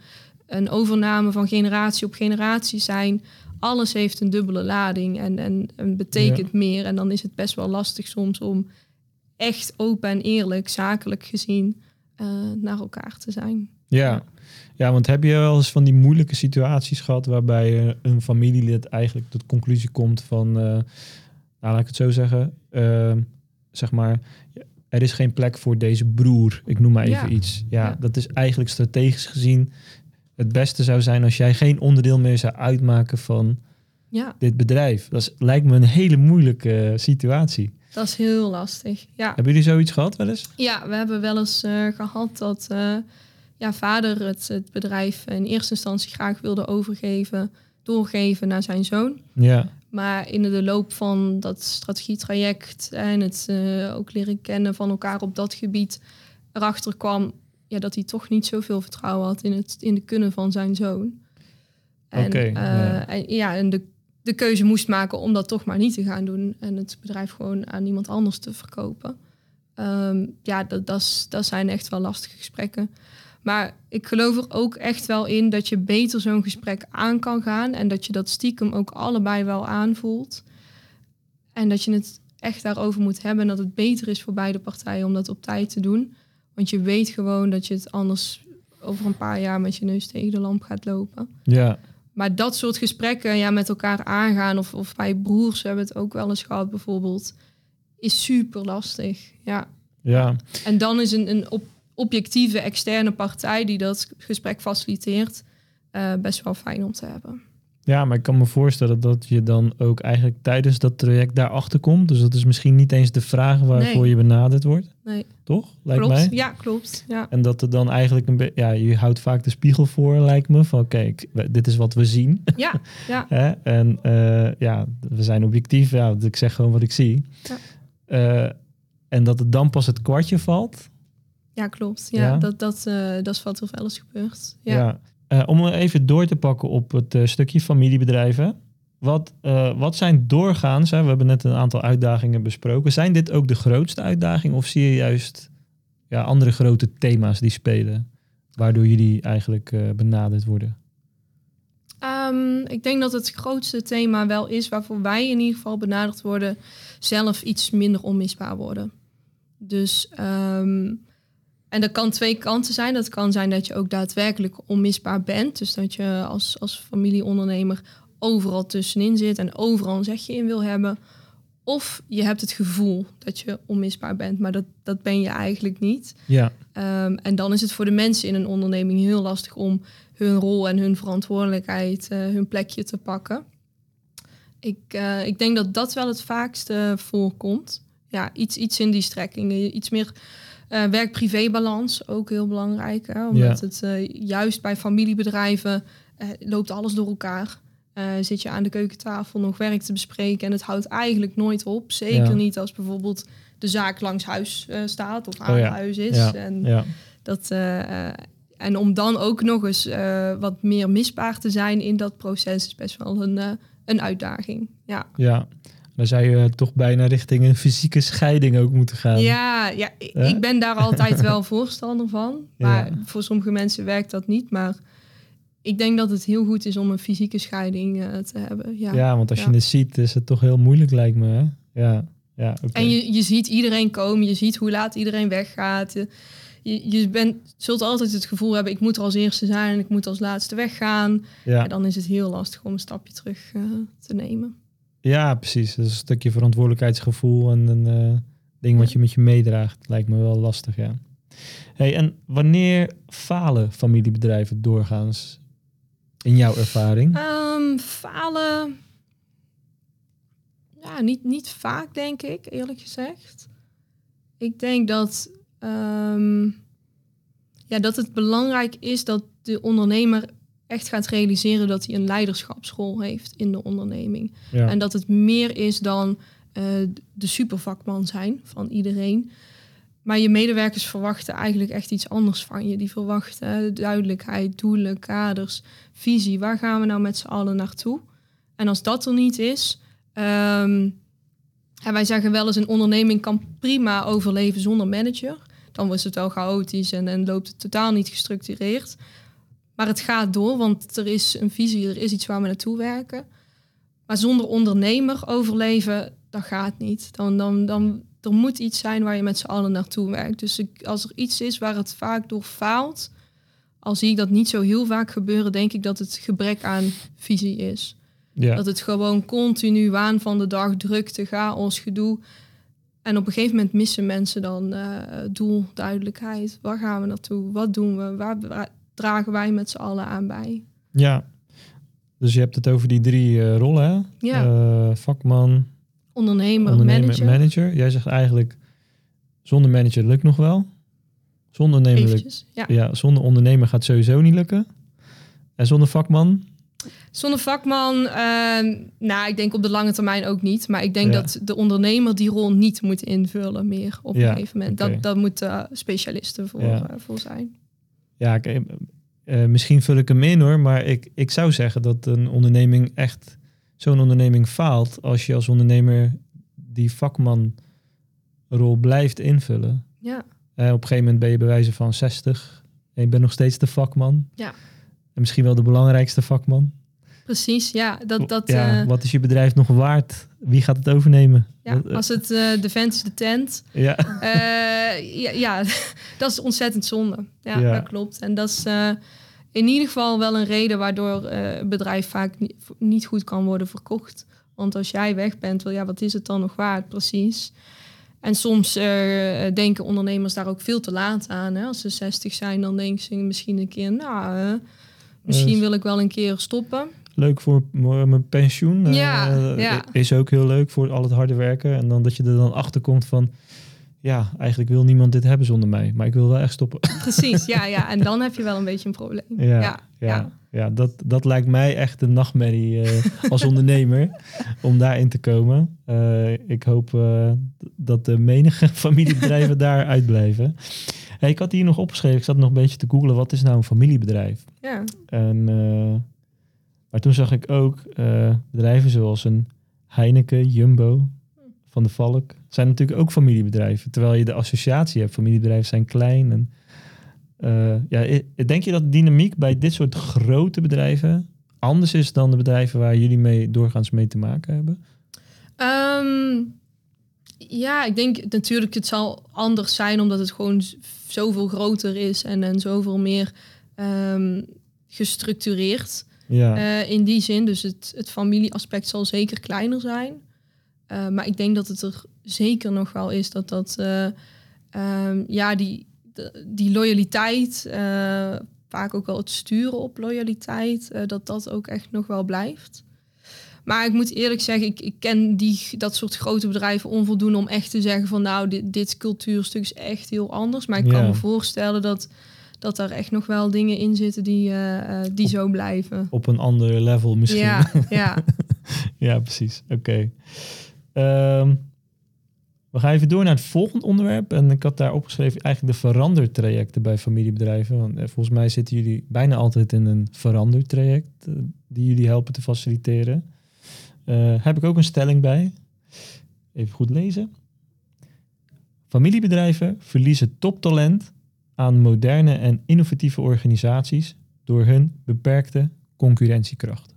een overname van generatie op generatie zijn. Alles heeft een dubbele lading en, en, en betekent meer. En dan is het best wel lastig soms om echt open en eerlijk, zakelijk gezien, eh, naar elkaar te zijn. Ja. Ja, want heb je wel eens van die moeilijke situaties gehad waarbij een familielid eigenlijk tot conclusie komt van, uh, nou laat ik het zo zeggen, uh, zeg maar, er is geen plek voor deze broer. Ik noem maar even iets. Ja, dat is eigenlijk strategisch gezien het beste zou zijn als jij geen onderdeel meer zou uitmaken van ja. dit bedrijf. Dat lijkt me een hele moeilijke uh, situatie. Dat is heel lastig. Ja. Hebben jullie zoiets gehad wel eens? Ja, we hebben wel eens uh, gehad dat uh, ja, vader het, het bedrijf in eerste instantie graag wilde overgeven, doorgeven naar zijn zoon. Ja. Maar in de loop van dat strategietraject en het uh, ook leren kennen van elkaar op dat gebied erachter kwam ja, dat hij toch niet zoveel vertrouwen had in het in de kunnen van zijn zoon. En, okay, ja. en ja, en de de keuze moest maken om dat toch maar niet te gaan doen en het bedrijf gewoon aan iemand anders te verkopen. Ehm, ja, dat, dat, dat zijn echt wel lastige gesprekken. Maar ik geloof er ook echt wel in dat je beter zo'n gesprek aan kan gaan en dat je dat stiekem ook allebei wel aanvoelt. En dat je het echt daarover moet hebben en dat het beter is voor beide partijen om dat op tijd te doen. Want je weet gewoon dat je het anders over een paar jaar met je neus tegen de lamp gaat lopen. Ja. Maar dat soort gesprekken ja, met elkaar aangaan, of, of bij broers hebben het ook wel eens gehad bijvoorbeeld, is super lastig. Ja. ja. En dan is een, een objectieve externe partij die dat gesprek faciliteert, uh, best wel fijn om te hebben. Ja, maar ik kan me voorstellen dat je dan ook eigenlijk tijdens dat traject daarachter komt. Dus dat is misschien niet eens de vraag waarvoor je benaderd wordt. Nee. Toch? Lijkt klopt. mij. Ja, klopt. Ja. En dat er dan eigenlijk een beetje, ja, je houdt vaak de spiegel voor, lijkt me. Van kijk, dit is wat we zien. Ja, ja. en uh, ja, we zijn objectief. Ja, ik zeg gewoon wat ik zie. Ja. Uh, en dat het dan pas het kwartje valt. Ja, klopt. Ja, ja. Dat, dat, uh, dat is wat er wel eens gebeurt. Ja. ja. Uh, om even door te pakken op het uh, stukje familiebedrijven. Wat, wat zijn doorgaans, hè, we hebben net een aantal uitdagingen besproken. Zijn dit ook de grootste uitdagingen of zie je juist ja, andere grote thema's die spelen, waardoor jullie eigenlijk benaderd worden? Um, ik denk dat het grootste thema wel is waarvoor wij in ieder geval benaderd worden, zelf iets minder onmisbaar worden. Dus um, en dat kan twee kanten zijn. Dat kan zijn dat je ook daadwerkelijk onmisbaar bent. Dus dat je als, als familieondernemer overal tussenin zit en overal een zegje in wil hebben. Of je hebt het gevoel dat je onmisbaar bent, maar dat, dat ben je eigenlijk niet. Ja. Um, en dan is het voor de mensen in een onderneming heel lastig om hun rol en hun verantwoordelijkheid, uh, hun plekje te pakken. Ik, uh, ik denk dat dat wel het vaakste voorkomt. Ja, iets, iets in die strekkingen. Iets meer uh, werk-privé-balans, ook heel belangrijk. Hè? Omdat het uh, juist bij familiebedrijven uh, loopt alles door elkaar. zit je aan de keukentafel nog werk te bespreken en het houdt eigenlijk nooit op. Zeker ja. niet als bijvoorbeeld de zaak langs huis staat of aan oh, ja. huis is. En, dat, en om dan ook nog eens wat meer misbaar te zijn in dat proces is best wel een, een uitdaging. Ja. ja, dan zou je toch bijna richting een fysieke scheiding ook moeten gaan. Ja, ja ik ben daar altijd wel voorstander van. Maar ja. voor sommige mensen werkt dat niet. Maar ik denk dat het heel goed is om een fysieke scheiding uh, te hebben. Ja, ja want als je het ziet, is het toch heel moeilijk, lijkt me. Hè? Ja, ja, okay. En je, je ziet iedereen komen, je ziet hoe laat iedereen weggaat. Je, je bent, zult altijd het gevoel hebben, ik moet er als eerste zijn en ik moet als laatste weggaan. Ja. En dan is het heel lastig om een stapje terug uh, te nemen. Ja, precies. Dat is een stukje verantwoordelijkheidsgevoel en een uh, ding wat je met je meedraagt. Lijkt me wel lastig, ja. Hey, en wanneer falen familiebedrijven doorgaans in jouw ervaring? Um, falen, ja, niet, niet vaak denk ik, eerlijk gezegd. Ik denk dat, um, ja, dat het belangrijk is dat de ondernemer echt gaat realiseren dat hij een leiderschapsrol heeft in de onderneming. Ja. En dat het meer is dan uh, de supervakman zijn van iedereen. Maar je medewerkers verwachten eigenlijk echt iets anders van je. Die verwachten duidelijkheid, doelen, kaders, visie. Waar gaan we nou met z'n allen naartoe? En als dat er niet is, um, en wij zeggen wel eens een onderneming kan prima overleven zonder manager. Dan is het wel chaotisch en, en loopt het totaal niet gestructureerd. Maar het gaat door, want er is een visie, er is iets waar we naartoe werken. Maar zonder ondernemer overleven, dat gaat niet. Dan, dan, dan, er moet iets zijn waar je met z'n allen naartoe werkt. Dus ik, als er iets is waar het vaak door faalt, al zie ik dat niet zo heel vaak gebeuren, denk ik dat het gebrek aan visie is. Ja. Dat het gewoon continu waan van de dag, drukte, chaos, gedoe. En op een gegeven moment missen mensen dan uh, doel, duidelijkheid. Waar gaan we naartoe? Wat doen we? Waar, dragen wij met z'n allen aan bij? Ja, dus je hebt het over die drie uh, rollen, hè? Ja. Uh, vakman, ondernemer, ondernemer manager. manager. Jij zegt eigenlijk, zonder manager lukt nog wel. Zonder ondernemer, ja. ja. zonder ondernemer gaat sowieso niet lukken. En zonder vakman? Zonder vakman, uh, nou, ik denk op de lange termijn ook niet. Maar ik denk dat de ondernemer die rol niet moet invullen meer op een gegeven moment. Dat, dat moeten specialisten voor, uh, voor zijn. Ja, uh, misschien vul ik hem in hoor. Maar ik, ik zou zeggen dat een onderneming echt... Zo'n onderneming faalt als je als ondernemer die vakmanrol blijft invullen. Ja. Uh, op een gegeven moment ben je bij wijze van 60 en je bent nog steeds de vakman. Ja. En misschien wel de belangrijkste vakman. Precies, ja. Dat, dat, ja uh, wat is je bedrijf nog waard? Wie gaat het overnemen? Ja, als het uh, de vent is de tent. Ja. ja, ja, dat is ontzettend zonde. Ja, ja. dat klopt. En dat is in ieder geval wel een reden waardoor een bedrijf vaak niet, niet goed kan worden verkocht. Want als jij weg bent, wel, ja, wat is het dan nog waard precies? En soms uh, denken ondernemers daar ook veel te laat aan. Hè? Als ze 60 zijn, dan denken ze misschien een keer, nou, uh, misschien wil ik wel een keer stoppen. Leuk voor mijn pensioen. Ja, uh, ja, Is ook heel leuk voor al het harde werken. En dan dat je er dan achter komt van, ja, eigenlijk wil niemand dit hebben zonder mij. Maar ik wil wel echt stoppen. Precies, ja, ja. En dan heb je wel een beetje een probleem. Ja, ja. ja. ja dat, dat lijkt mij echt een nachtmerrie uh, als ondernemer om daarin te komen. Uh, ik hoop dat de menige familiebedrijven daar uitblijven. Hey, ik had hier nog opgeschreven, ik zat nog een beetje te googlen, wat is nou een familiebedrijf? Ja. En, maar toen zag ik ook bedrijven zoals een Heineken, Jumbo, Van de Valk, zijn natuurlijk ook familiebedrijven. Terwijl je de associatie hebt, familiebedrijven zijn klein en uh, ja, denk je dat de dynamiek bij dit soort grote bedrijven anders is dan de bedrijven waar jullie mee doorgaans mee te maken hebben? Um, ja, ik denk natuurlijk het zal anders zijn omdat het gewoon zoveel groter is en, en zoveel meer um, gestructureerd. Ja. Uh, in die zin, dus het, het familieaspect zal zeker kleiner zijn. Uh, maar ik denk dat het er zeker nog wel is dat dat, uh, um, ja, die, die loyaliteit, vaak ook wel het sturen op loyaliteit, dat dat ook echt nog wel blijft. Maar ik moet eerlijk zeggen, ik, ik ken die, dat soort grote bedrijven onvoldoende om echt te zeggen van nou, dit, dit cultuurstuk is echt heel anders. Maar ik kan me voorstellen dat, dat er echt nog wel dingen in zitten die, uh, die zo blijven. Op een ander level misschien. Ja, ja. ja precies. Oké. Okay. Um, ehm, we gaan even door naar het volgende onderwerp. En ik had daar opgeschreven eigenlijk de verandertrajecten bij familiebedrijven. Want eh, volgens mij zitten jullie bijna altijd in een verandertraject uh, die jullie helpen te faciliteren. Uh, heb ik ook een stelling bij. Even goed lezen. Familiebedrijven verliezen toptalent aan moderne en innovatieve organisaties door hun beperkte concurrentiekracht.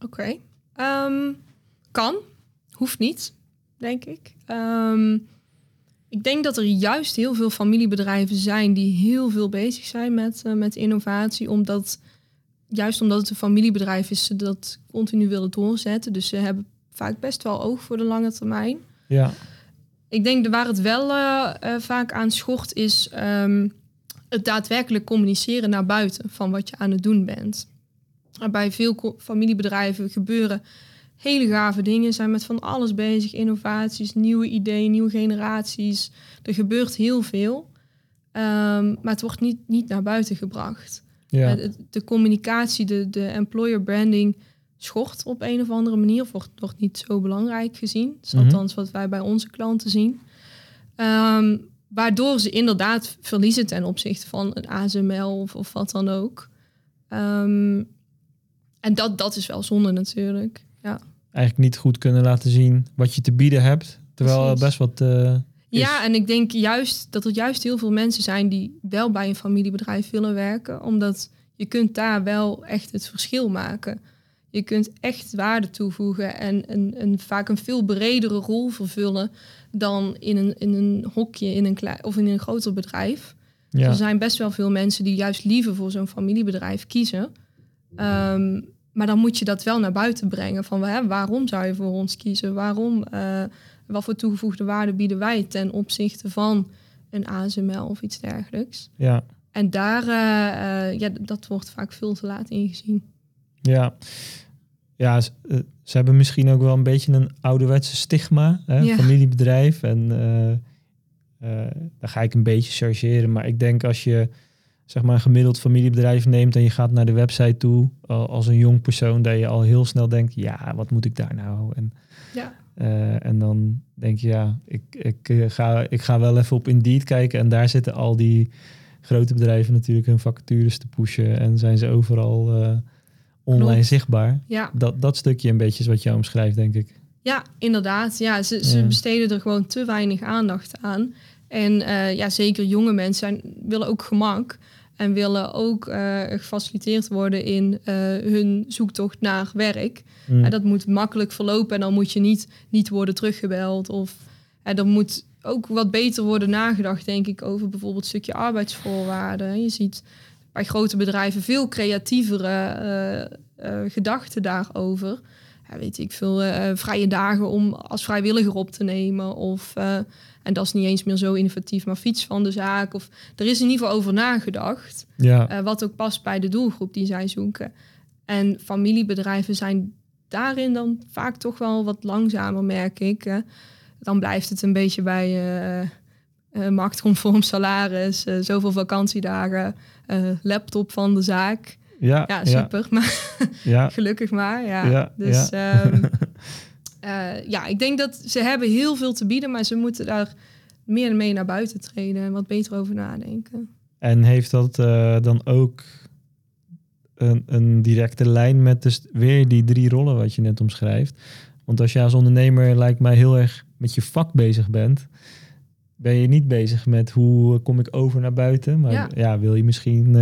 Oké. Okay. Um, kan. Hoeft niet, denk ik. Ehm, ik denk dat er juist heel veel familiebedrijven zijn die heel veel bezig zijn met, uh, met innovatie, omdat juist omdat het een familiebedrijf is, ze dat continu willen doorzetten. Dus ze hebben vaak best wel oog voor de lange termijn. Ja. Ik denk waar het wel uh, uh, vaak aan schort is um, het daadwerkelijk communiceren naar buiten van wat je aan het doen bent. Bij veel familiebedrijven gebeuren hele gave dingen, zijn met van alles bezig. Innovaties, nieuwe ideeën, nieuwe generaties. Er gebeurt heel veel. Um, maar het wordt niet, niet naar buiten gebracht. Ja. De, de, communicatie, de, de employer branding schort op een of andere manier. Wordt, wordt niet zo belangrijk gezien. Dat is -hmm. althans wat wij bij onze klanten zien. Um, waardoor ze inderdaad verliezen ten opzichte van een ASML of, of wat dan ook. Um, en dat, dat is wel zonde natuurlijk. Ja eigenlijk niet goed kunnen laten zien wat je te bieden hebt. Terwijl Precies. best wat. Uh, ja, en ik denk juist dat er juist heel veel mensen zijn die wel bij een familiebedrijf willen werken, omdat je kunt daar wel echt het verschil maken. Je kunt echt waarde toevoegen en een, een, vaak een veel bredere rol vervullen dan in een, in een hokje in een klein, of in een groter bedrijf. Dus er zijn best wel veel mensen die juist liever voor zo'n familiebedrijf kiezen. Ehm, maar dan moet je dat wel naar buiten brengen. Van hè, waarom zou je voor ons kiezen? Waarom, uh, wat voor toegevoegde waarde bieden wij ten opzichte van een ASML of iets dergelijks? Ja. En daar, uh, ja, dat wordt vaak veel te laat ingezien. Ja, ja ze, ze, hebben misschien ook wel een beetje een ouderwetse stigma, hè? familiebedrijf. En daar ga ik een beetje chargeren. Maar ik denk als je zeg maar een gemiddeld familiebedrijf neemt en je gaat naar de website toe als een jong persoon, dat je al heel snel denkt, ja, wat moet ik daar nou? En, ja. Uh, en dan denk je, ja, ik, ik, eh, ga, ik ga wel even op Indeed kijken en daar zitten al die grote bedrijven natuurlijk hun vacatures te pushen en zijn ze overal uh, online zichtbaar. Ja. Dat, dat stukje een beetje is wat jou omschrijft, denk ik. Ja, inderdaad. Ja, ze, ze besteden er gewoon te weinig aandacht aan. En ja, zeker jonge mensen zijn, willen ook gemak en willen ook uh, gefaciliteerd worden in uh, hun zoektocht naar werk. Mm. dat moet makkelijk verlopen en dan moet je niet, niet worden teruggebeld. Of uh, er moet ook wat beter worden nagedacht, denk ik, over bijvoorbeeld een stukje arbeidsvoorwaarden. Je ziet bij grote bedrijven veel creatievere gedachten daarover. Ja, weet ik veel, vrije dagen om als vrijwilliger op te nemen of en dat is niet eens meer zo innovatief, maar fiets van de zaak. Of er is in ieder geval over nagedacht. Ja. Wat ook past bij de doelgroep die zij zoeken. En familiebedrijven zijn daarin dan vaak toch wel wat langzamer, merk ik. dan blijft het een beetje bij uh, marktconform salaris, zoveel vakantiedagen, laptop van de zaak. Ja, ja super. Maar ja. gelukkig maar. Ja. ja dus um, uh, ja, ik denk dat ze hebben heel veel te bieden, maar ze moeten daar meer mee naar buiten treden en wat beter over nadenken. En heeft dat dan ook een, een, directe lijn met dus weer die drie rollen wat je net omschrijft? Want als je als ondernemer lijkt mij heel erg met je vak bezig bent, ben je niet bezig met hoe kom ik over naar buiten, maar ja, wil je misschien, uh,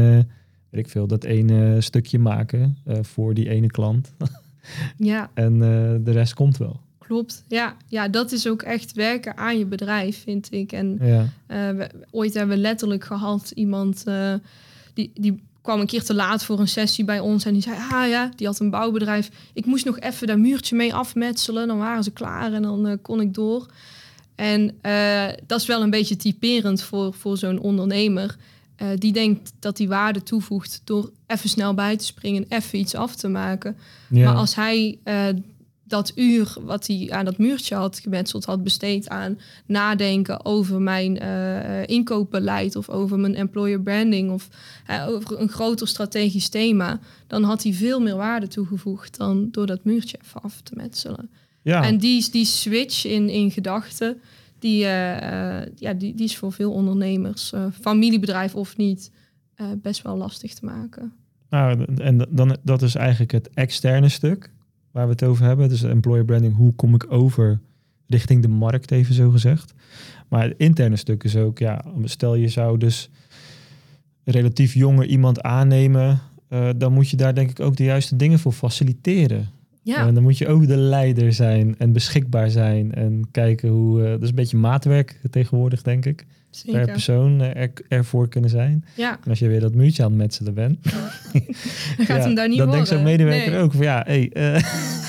weet ik veel, dat ene stukje maken voor die ene klant. Ja. En uh, de rest komt wel. Klopt. Ja. ja, dat is ook echt werken aan je bedrijf, vind ik. En ja. we, ooit hebben we letterlijk gehad iemand die, die kwam een keer te laat voor een sessie bij ons en die zei, ah ja, die had een bouwbedrijf. Ik moest nog even dat muurtje mee afmetselen, dan waren ze klaar en dan kon ik door. En dat is wel een beetje typerend voor, voor zo'n ondernemer. Uh, die denkt dat die waarde toevoegt door even snel bij te springen, even iets af te maken. Ja. Maar als hij uh, dat uur wat hij aan dat muurtje had gemetseld had besteed aan nadenken over mijn uh, inkoopbeleid of over mijn employer branding of over een groter strategisch thema, dan had hij veel meer waarde toegevoegd dan door dat muurtje even af te metselen. Ja. En die, die switch in, in gedachten, die, uh, ja, die, die is voor veel ondernemers, uh, familiebedrijf of niet, best wel lastig te maken. Nou, en dan, dat is eigenlijk het externe stuk waar we het over hebben. Dus employer branding, hoe kom ik over richting de markt, even zo gezegd. Maar het interne stuk is ook, ja, stel je zou dus relatief jonge iemand aannemen, dan moet je daar denk ik ook de juiste dingen voor faciliteren. Ja. En dan moet je ook de leider zijn en beschikbaar zijn en kijken hoe. Uh, dat is een beetje maatwerk tegenwoordig, denk ik. Zeker. Per persoon uh, er, ervoor kunnen zijn. Ja. En als je weer dat muurtje aan het metselen bent, dan gaat ja, hem daar niet dan denkt zo'n medewerker nee. ook van ja, hey, uh,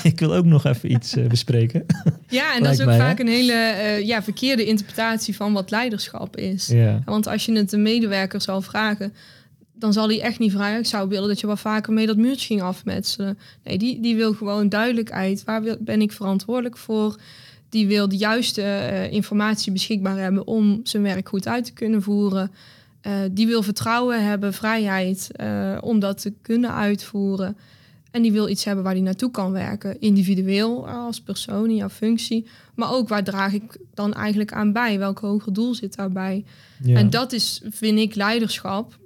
ik wil ook nog even iets bespreken. Ja, en dat is ook mij, vaak hè? een hele ja, verkeerde interpretatie van wat leiderschap is. Ja. Want als je het een medewerker zal vragen, dan zal hij echt niet vragen. Ik zou willen dat je wat vaker mee dat muurtje ging afmetselen. Nee, die, die wil gewoon duidelijkheid. Waar wil, ben ik verantwoordelijk voor? Die wil de juiste uh, informatie beschikbaar hebben om zijn werk goed uit te kunnen voeren. Uh, die wil vertrouwen hebben, vrijheid uh, om dat te kunnen uitvoeren. En die wil iets hebben waar hij naartoe kan werken. Individueel als persoon in jouw functie. Maar ook waar draag ik dan eigenlijk aan bij? Welk hoger doel zit daarbij? Ja. En dat is, vind ik, leiderschap.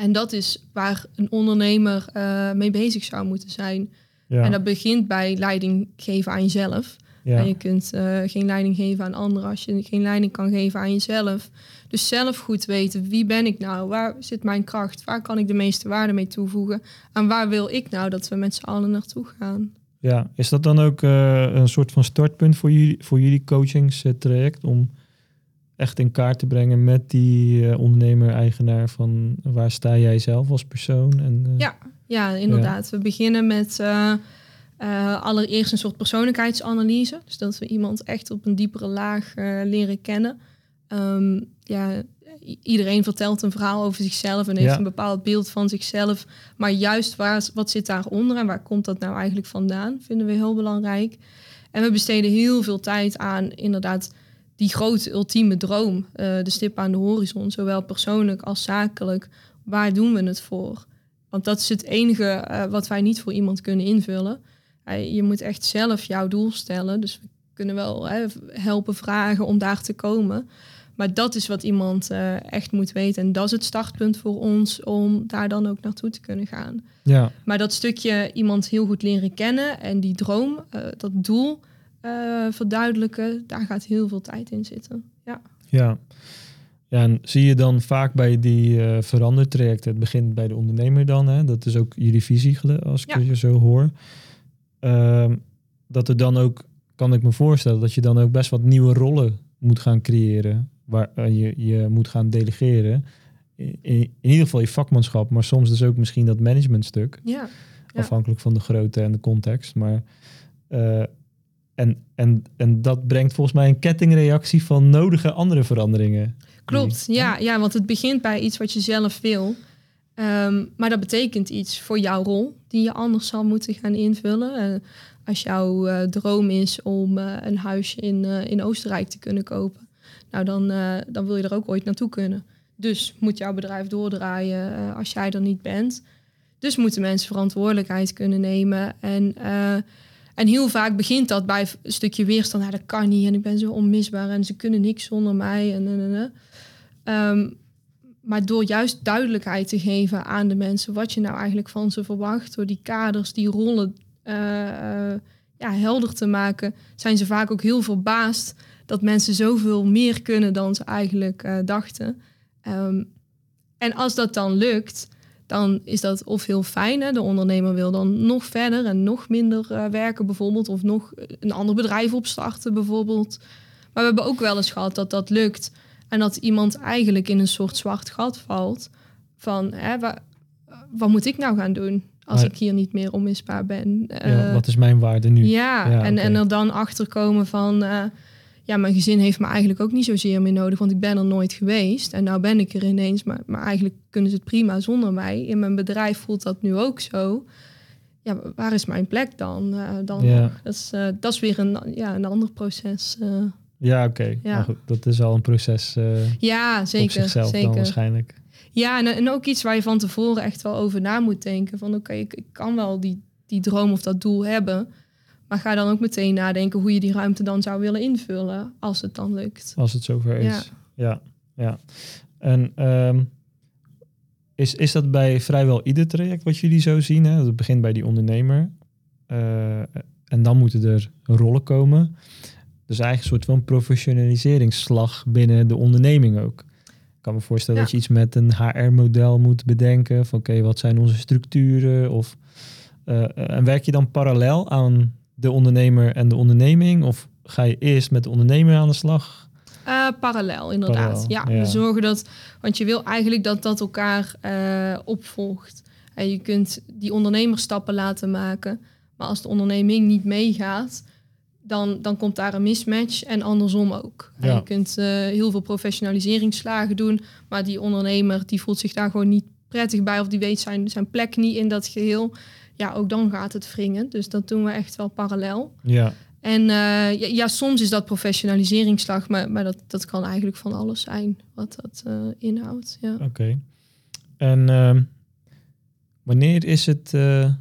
En dat is waar een ondernemer uh, mee bezig zou moeten zijn. Ja. En dat begint bij leiding geven aan jezelf. Ja. En je kunt uh, geen leiding geven aan anderen als je geen leiding kan geven aan jezelf. Dus zelf goed weten, wie ben ik nou? Waar zit mijn kracht? Waar kan ik de meeste waarde mee toevoegen? En waar wil ik nou dat we met z'n allen naartoe gaan? Ja, is dat dan ook uh, een soort van startpunt voor jullie, voor jullie coachingstraject om echt in kaart te brengen met die ondernemer-eigenaar van waar sta jij zelf als persoon? En, ja, ja, inderdaad. We beginnen met allereerst een soort persoonlijkheidsanalyse. Dus dat we iemand echt op een diepere laag leren kennen. Um, ja, iedereen vertelt een verhaal over zichzelf en heeft een bepaald beeld van zichzelf. Maar juist waar, wat zit daaronder en waar komt dat nou eigenlijk vandaan, vinden we heel belangrijk. En we besteden heel veel tijd aan inderdaad die grote ultieme droom, uh, de stip aan de horizon, zowel persoonlijk als zakelijk. Waar doen we het voor? Want dat is het enige uh, wat wij niet voor iemand kunnen invullen. Uh, je moet echt zelf jouw doel stellen. Dus we kunnen wel helpen vragen om daar te komen. Maar dat is wat iemand echt moet weten. En dat is het startpunt voor ons om daar dan ook naartoe te kunnen gaan. Ja. Maar dat stukje iemand heel goed leren kennen en die droom, dat doel uh, verduidelijken, daar gaat heel veel tijd in zitten. Ja. Ja. Ja, en zie je dan vaak bij die uh, verandertrajecten, het begint bij de ondernemer dan, hè? dat is ook jullie visie als ik ja. je zo hoor, uh, dat er dan ook, kan ik me voorstellen, dat je dan ook best wat nieuwe rollen moet gaan creëren waar uh, je, je moet gaan delegeren. In, in, ieder geval je vakmanschap, maar soms dus ook misschien dat managementstuk. Ja, Afhankelijk van de grootte en de context. Maar, en, en, en dat brengt volgens mij een kettingreactie van nodige andere veranderingen. Klopt, ja, ja, want het begint bij iets wat je zelf wil. Um, maar dat betekent iets voor jouw rol die je anders zal moeten gaan invullen. Uh, als jouw uh, droom is om uh, een huisje in, in Oostenrijk te kunnen kopen, nou dan, dan wil je er ook ooit naartoe kunnen. Dus moet jouw bedrijf doordraaien als jij er niet bent. Dus moeten mensen verantwoordelijkheid kunnen nemen. En, en heel vaak begint dat bij een stukje weerstand. Dat kan niet en ik ben zo onmisbaar en ze kunnen niks zonder mij. En, en, en, um, maar door juist duidelijkheid te geven aan de mensen wat je nou eigenlijk van ze verwacht, door die kaders, die rollen ja, helder te maken, zijn ze vaak ook heel verbaasd dat mensen zoveel meer kunnen dan ze eigenlijk uh, dachten. Um, en als dat dan lukt, dan is dat of heel fijn. Hè? De ondernemer wil dan nog verder en nog minder uh, werken bijvoorbeeld. Of nog een ander bedrijf opstarten bijvoorbeeld. Maar we hebben ook wel eens gehad dat dat lukt. En dat iemand eigenlijk in een soort zwart gat valt. Van, hè, wat, wat moet ik nou gaan doen? als ik hier niet meer onmisbaar ben. Ja, uh, wat is mijn waarde nu? Ja, ja en, okay. en er dan achter komen van... Uh, ja, mijn gezin heeft me eigenlijk ook niet zozeer meer nodig, want ik ben er nooit geweest. En nou ben ik er ineens, maar, maar eigenlijk kunnen ze het prima zonder mij. In mijn bedrijf voelt dat nu ook zo. Ja, waar is mijn plek dan? Uh, dan ja. dat, is, uh, dat is weer een, ja, een ander proces. Uh, ja, oké. Okay. Ja. Nou dat is al een proces. ja, zeker. zeker. Dan waarschijnlijk. Ja, en, en ook iets waar je van tevoren echt wel over na moet denken. Van oké, okay, ik, ik kan wel die, die droom of dat doel hebben. Maar ga dan ook meteen nadenken hoe je die ruimte dan zou willen invullen als het dan lukt. Als het zover is. Ja, ja. ja. En um, is, is dat bij vrijwel ieder traject wat jullie zo zien? Hè? Dat begint bij die ondernemer. Uh, en dan moeten er rollen komen. Dus eigenlijk een soort van professionaliseringsslag binnen de onderneming ook. Ik kan me voorstellen ja. dat je iets met een HR-model moet bedenken. Van oké, okay, wat zijn onze structuren? Of, uh, en werk je dan parallel aan de ondernemer en de onderneming? Of ga je eerst met de ondernemer aan de slag? Uh, parallel, inderdaad. Parallel, ja, zorgen dat, want je wil eigenlijk dat dat elkaar uh, opvolgt. En je kunt die ondernemerstappen laten maken, maar als de onderneming niet meegaat, dan, dan komt daar een mismatch en andersom ook. Ja. En je kunt uh, heel veel professionaliseringsslagen doen, maar die ondernemer die voelt zich daar gewoon niet prettig bij of die weet zijn, zijn plek niet in dat geheel ja, ook dan gaat het wringen. Dus dat doen we echt wel parallel. Ja. En uh, ja, ja, soms is dat professionaliseringsslag, maar, maar dat, dat kan eigenlijk van alles zijn wat dat uh, inhoudt. Ja. Oké. Okay. En uh, wanneer is het. Uh,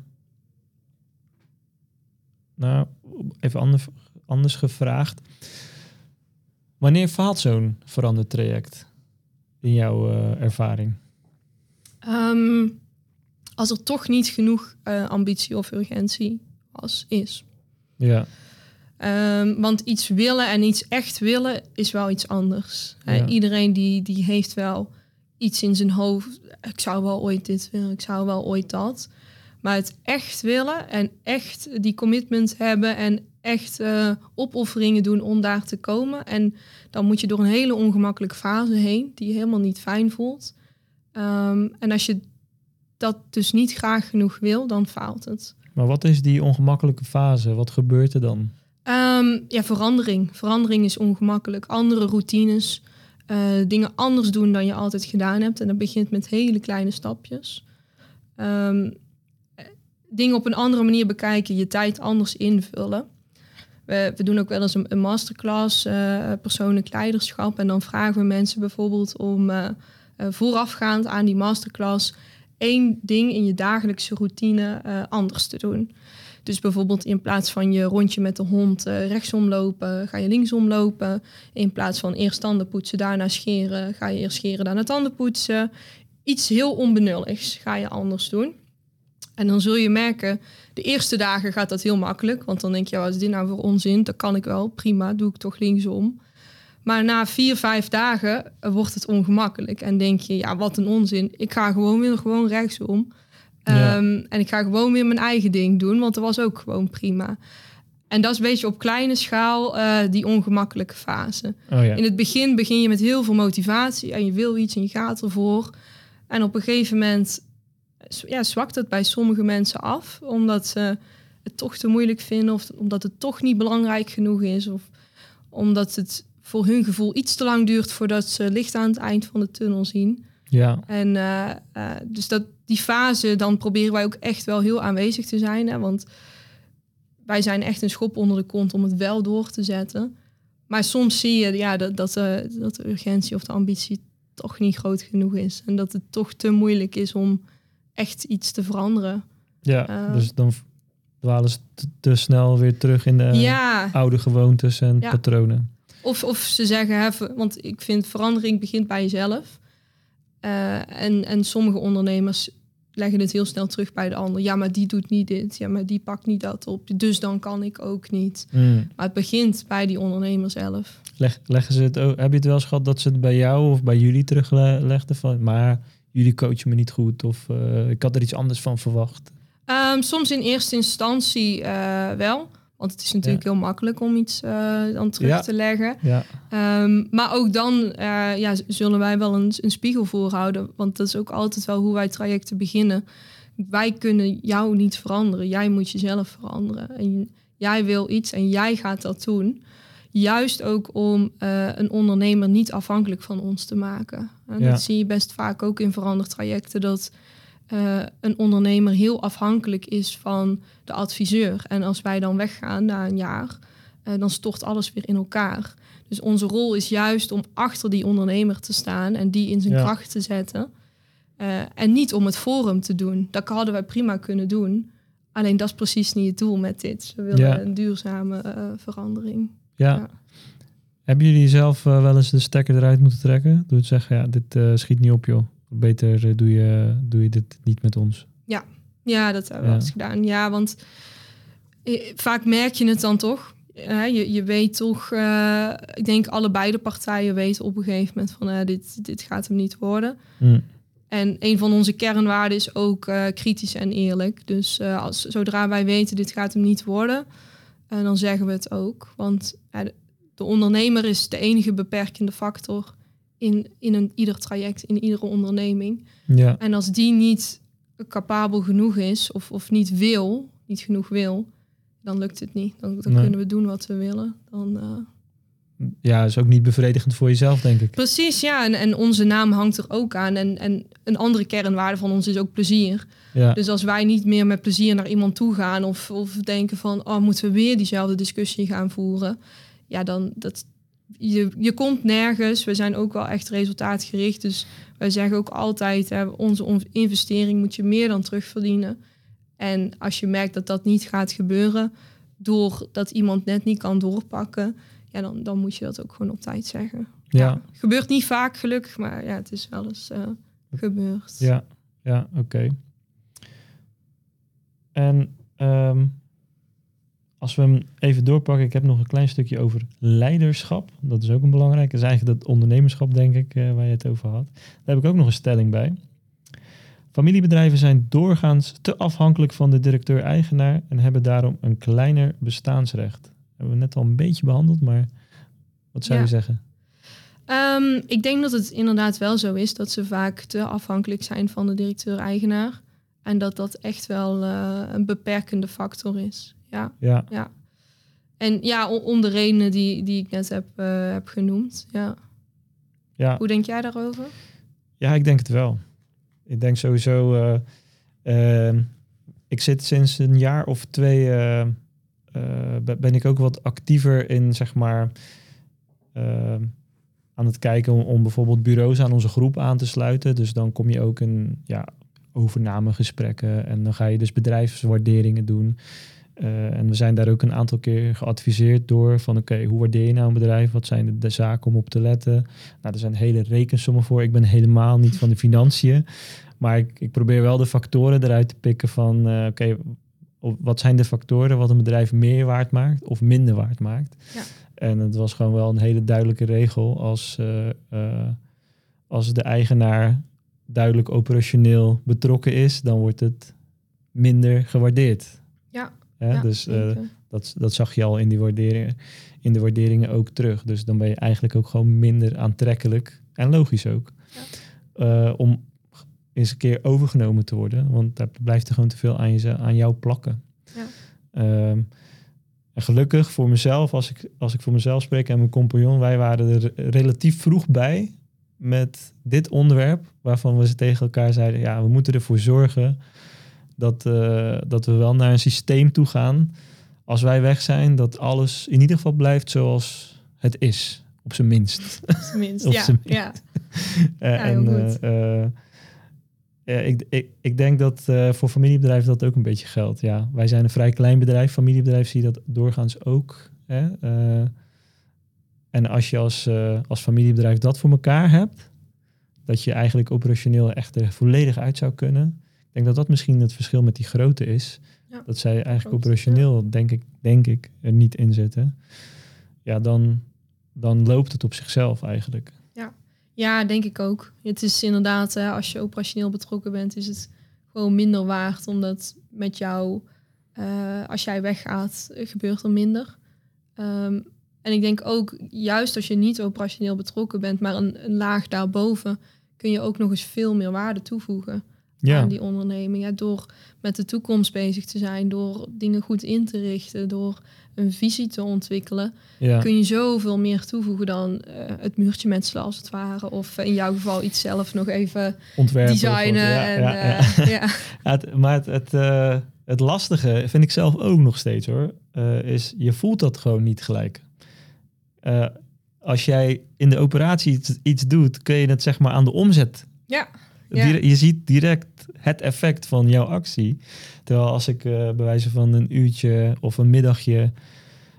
nou, even anders, anders gevraagd. Wanneer faalt zo'n veranderd traject in jouw ervaring? Um, als er toch niet genoeg uh, ambitie of urgentie was, is. Ja. Um, want iets willen en iets echt willen is wel iets anders. Ja. iedereen die, die heeft wel iets in zijn hoofd. Ik zou wel ooit dit willen, ik zou wel ooit dat. Maar het echt willen en echt die commitment hebben en echt uh, opofferingen doen om daar te komen. En dan moet je door een hele ongemakkelijke fase heen, die je helemaal niet fijn voelt. Ehm, en als je dat dus niet graag genoeg wil, dan faalt het. Maar wat is die ongemakkelijke fase? Wat gebeurt er dan? Um, ja, verandering. Verandering is ongemakkelijk. Andere routines. Uh, dingen anders doen dan je altijd gedaan hebt. En dat begint met hele kleine stapjes. Um, dingen op een andere manier bekijken, je tijd anders invullen. We, we doen ook wel eens een, een masterclass, uh, persoonlijk leiderschap. En dan vragen we mensen bijvoorbeeld om uh, voorafgaand aan die masterclass één ding in je dagelijkse routine anders te doen. Dus bijvoorbeeld in plaats van je rondje met de hond rechtsom lopen, ga je linksom lopen. In plaats van eerst tanden poetsen, daarna scheren, ga je eerst scheren, daarna tanden poetsen. Iets heel onbenulligs ga je anders doen. En dan zul je merken, de eerste dagen gaat dat heel makkelijk. Want dan denk je, wat is dit nou voor onzin? Dat kan ik wel, prima, doe ik toch linksom. Maar na vier, vijf dagen wordt het ongemakkelijk. En denk je, ja, wat een onzin. Ik ga gewoon weer gewoon rechtsom. Ehm, en ik ga gewoon weer mijn eigen ding doen, want dat was ook gewoon prima. En dat is een beetje op kleine schaal uh, die ongemakkelijke fase. Oh ja. In het begin begin je met heel veel motivatie en je wil iets en je gaat ervoor. En op een gegeven moment ja, zwakt het bij sommige mensen af, omdat ze het toch te moeilijk vinden of omdat het toch niet belangrijk genoeg is of omdat het voor hun gevoel iets te lang duurt voordat ze licht aan het eind van de tunnel zien. Ja. En uh, uh, dus dat die fase, dan proberen wij ook echt wel heel aanwezig te zijn. Hè, want wij zijn echt een schop onder de kont om het wel door te zetten. Maar soms zie je ja, dat, dat, uh, dat de urgentie of de ambitie toch niet groot genoeg is. En dat het toch te moeilijk is om echt iets te veranderen. Ja, dus dan dwalen ze te, snel weer terug in de ja. oude gewoontes en ja. patronen. Of, of ze zeggen, hè, want ik vind verandering begint bij jezelf. Uh, en, en sommige ondernemers leggen het heel snel terug bij de ander. Ja, maar die doet niet dit. Ja, maar die pakt niet dat op. Dus dan kan ik ook niet. Mm. Maar het begint bij die ondernemer zelf. Leg, leggen ze het ook, heb je het wel eens gehad dat ze het bij jou of bij jullie teruglegden? Van, maar jullie coachen me niet goed of uh, ik had er iets anders van verwacht? Um, soms in eerste instantie uh, wel. Want het is natuurlijk ja. heel makkelijk om iets uh, dan terug ja. te leggen. Ja. Um, maar ook dan ja, zullen wij wel een, een, spiegel voorhouden. Want dat is ook altijd wel hoe wij trajecten beginnen. Wij kunnen jou niet veranderen. Jij moet jezelf veranderen. En jij wil iets en jij gaat dat doen. Juist ook om uh, een ondernemer niet afhankelijk van ons te maken. En dat zie je best vaak ook in verandertrajecten, dat uh, een ondernemer heel afhankelijk is van de adviseur. En als wij dan weggaan na een jaar, uh, dan stort alles weer in elkaar. Dus onze rol is juist om achter die ondernemer te staan en die in zijn ja. kracht te zetten. en niet om het forum te doen. Dat hadden wij prima kunnen doen. Alleen dat is precies niet het doel met dit. We willen ja. een duurzame verandering. Ja. Hebben jullie zelf wel eens de stekker eruit moeten trekken? Door te zeggen, ja, dit uh, schiet niet op joh. Beter uh, doe, je, doe je dit niet met ons. Ja, ja dat hebben we ja. eens gedaan. Ja, want vaak merk je het dan toch. je, je weet toch, ik denk allebei de partijen weten op een gegeven moment van dit, dit gaat hem niet worden. Mm. En een van onze kernwaarden is ook kritisch en eerlijk. Dus als, zodra wij weten dit gaat hem niet worden, en dan zeggen we het ook. Want de ondernemer is de enige beperkende factor in, in een, ieder traject, in iedere onderneming. Ja. En als die niet capabel genoeg is of, of niet wil, niet genoeg wil, dan lukt het niet. Dan, dan kunnen we doen wat we willen. Dan, uh, ja, is ook niet bevredigend voor jezelf, denk ik. Precies, ja. En, en onze naam hangt er ook aan. En, en een andere kernwaarde van ons is ook plezier. Ja. Dus als wij niet meer met plezier naar iemand toe gaan of, of denken van, oh, moeten we weer diezelfde discussie gaan voeren? Ja, dan dat je, je komt nergens. We zijn ook wel echt resultaatgericht. Dus wij zeggen ook altijd, hè, onze investering moet je meer dan terugverdienen. En als je merkt dat dat niet gaat gebeuren, doordat iemand net niet kan doorpakken, ja, dan, dan moet je dat ook gewoon op tijd zeggen. Ja. ja gebeurt niet vaak gelukkig, maar ja, het is wel eens uh, gebeurd. Ja, ja oké. En um, als we hem even doorpakken, ik heb nog een klein stukje over leiderschap. Dat is ook een belangrijk. Dat is eigenlijk dat ondernemerschap, denk ik, uh, waar je het over had. Daar heb ik ook nog een stelling bij. Familiebedrijven zijn doorgaans te afhankelijk van de directeur-eigenaar en hebben daarom een kleiner bestaansrecht. hebben we net al een beetje behandeld, maar wat zou je zeggen? Um, ik denk dat het inderdaad wel zo is dat ze vaak te afhankelijk zijn van de directeur-eigenaar. En dat dat echt wel uh, een beperkende factor is. Ja. ja. ja. En ja, om de redenen die, die ik net heb, uh, heb genoemd. Ja. ja. Hoe denk jij daarover? Ja, ik denk het wel. Ik denk sowieso. Uh, ik zit sinds een jaar of twee. ben ik ook wat actiever in, zeg maar ehm, aan het kijken om, om, bijvoorbeeld bureaus aan onze groep aan te sluiten. Dus dan kom je ook in ja, overnamegesprekken en dan ga je dus bedrijfswaarderingen doen. Uh, en we zijn daar ook een aantal keer geadviseerd door van oké, hoe waardeer je nou een bedrijf? Wat zijn de, de, zaken om op te letten? Nou, er zijn hele rekensommen voor. Ik ben helemaal niet van de financiën. Maar ik, ik probeer wel de factoren eruit te pikken van uh, oké, wat zijn de factoren wat een bedrijf meer waard maakt of minder waard maakt? Ja. En het was gewoon wel een hele duidelijke regel als, uh, als de eigenaar duidelijk operationeel betrokken is, dan wordt het minder gewaardeerd. Ja dus uh, dat, dat zag je al in, die waarderingen, in de waarderingen ook terug. Dus dan ben je eigenlijk ook gewoon minder aantrekkelijk en logisch ook. Ja. Uh, om eens een keer overgenomen te worden, want daar blijft er gewoon te veel aan, je, aan jou plakken. Ja. Um, en gelukkig voor mezelf, als ik, als ik voor mezelf spreek en mijn compagnon, wij waren er relatief vroeg bij met dit onderwerp, waarvan we ze tegen elkaar zeiden, ja, we moeten ervoor zorgen dat, uh, dat we wel naar een systeem toe gaan. Als wij weg zijn, dat alles in ieder geval blijft zoals het is, op zijn minst. Op zijn minst, op ja. minst. ja. Ja, en uh, uh, ik, ik, ik denk dat voor familiebedrijven dat ook een beetje geldt. Ja, wij zijn een vrij klein bedrijf. Familiebedrijf zie je dat doorgaans ook. Hè? En als je als, als familiebedrijf dat voor elkaar hebt, dat je eigenlijk operationeel echt er volledig uit zou kunnen. Ik denk dat dat misschien het verschil met die grote is. Ja, dat zij eigenlijk operationeel, denk, ik, denk ik, er niet in zitten. Ja, dan, dan loopt het op zichzelf eigenlijk. Ja, denk ik ook. Het is inderdaad, hè, als je operationeel betrokken bent, is het gewoon minder waard. Omdat met jou, uh, als jij weggaat, gebeurt er minder. Um, en ik denk ook, juist als je niet operationeel betrokken bent, maar een, een laag daarboven, kun je ook nog eens veel meer waarde toevoegen ja. aan die onderneming. Ja, door met de toekomst bezig te zijn, door dingen goed in te richten, door een visie te ontwikkelen, ja. kun je zoveel meer toevoegen dan uh, het muurtje metselen als het ware. Of in jouw geval iets zelf nog even Ontwerpen designen. Ja, en, ja, uh, ja. het, maar het, het, uh, het, lastige vind ik zelf ook nog steeds hoor, is je voelt dat gewoon niet gelijk. Als jij in de operatie iets, iets, doet, kun je het zeg maar aan de omzet. Ja. Ja. Je ziet direct het effect van jouw actie. Terwijl als ik uh, bij wijze van een uurtje of een middagje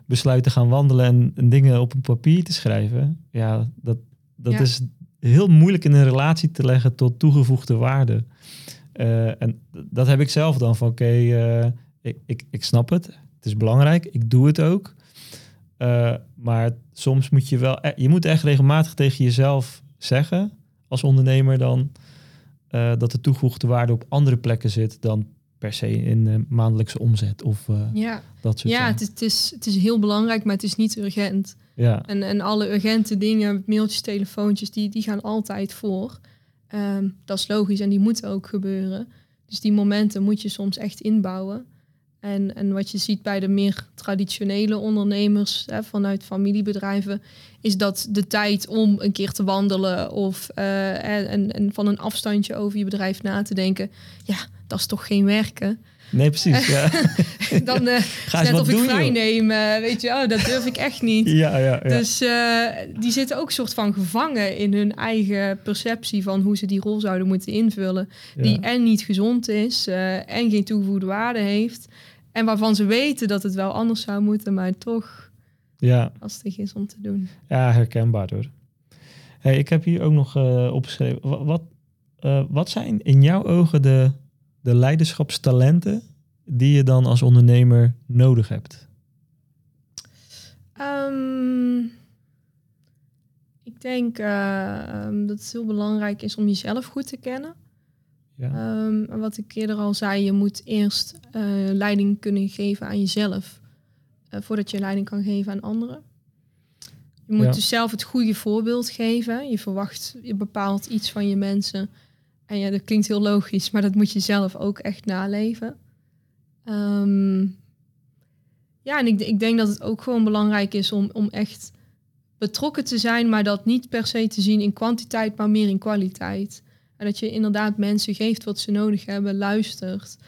besluit te gaan wandelen en, en dingen op een papier te schrijven, ja, dat, dat ja. is heel moeilijk in een relatie te leggen tot toegevoegde waarde. Uh, en dat heb ik zelf dan van oké, okay, uh, ik, ik, ik snap het, het is belangrijk, ik doe het ook. Uh, maar soms moet je wel, je moet echt regelmatig tegen jezelf zeggen als ondernemer dan uh, dat de toegevoegde waarde op andere plekken zit dan per se in de maandelijkse omzet of uh, ja. dat soort Ja, het is, het, is, het is heel belangrijk, maar het is niet urgent. Ja. En, en alle urgente dingen, mailtjes, telefoontjes, die, die gaan altijd voor. Um, dat is logisch en die moeten ook gebeuren. Dus die momenten moet je soms echt inbouwen. En, en wat je ziet bij de meer traditionele ondernemers hè, vanuit familiebedrijven, is dat de tijd om een keer te wandelen of en van een afstandje over je bedrijf na te denken, ja, dat is toch geen werken. Nee, precies. Ja. Dan uh, Ga net of doen, ik vrij joh. neem, uh, weet je, oh, dat durf ik echt niet. Ja, ja, ja. Dus uh, die zitten ook soort van gevangen in hun eigen perceptie van hoe ze die rol zouden moeten invullen. Ja. Die en niet gezond is en geen toegevoegde waarde heeft. En waarvan ze weten dat het wel anders zou moeten, maar toch ja. lastig is om te doen. Ja, herkenbaar hoor. Hey, ik heb hier ook nog opgeschreven. Wat, wat, wat zijn in jouw ogen de, de leiderschapstalenten die je dan als ondernemer nodig hebt? Um, ik denk uh, um, dat het heel belangrijk is om jezelf goed te kennen. Ja. Um, wat ik eerder al zei, je moet eerst uh, leiding kunnen geven aan jezelf. voordat je leiding kan geven aan anderen. Je moet dus zelf het goede voorbeeld geven. Je verwacht, je bepaalt iets van je mensen. En ja, dat klinkt heel logisch, maar dat moet je zelf ook echt naleven. Ehm, ja, en ik, ik denk dat het ook gewoon belangrijk is om, om echt betrokken te zijn, maar dat niet per se te zien in kwantiteit, maar meer in kwaliteit. En dat je inderdaad mensen geeft wat ze nodig hebben, luistert.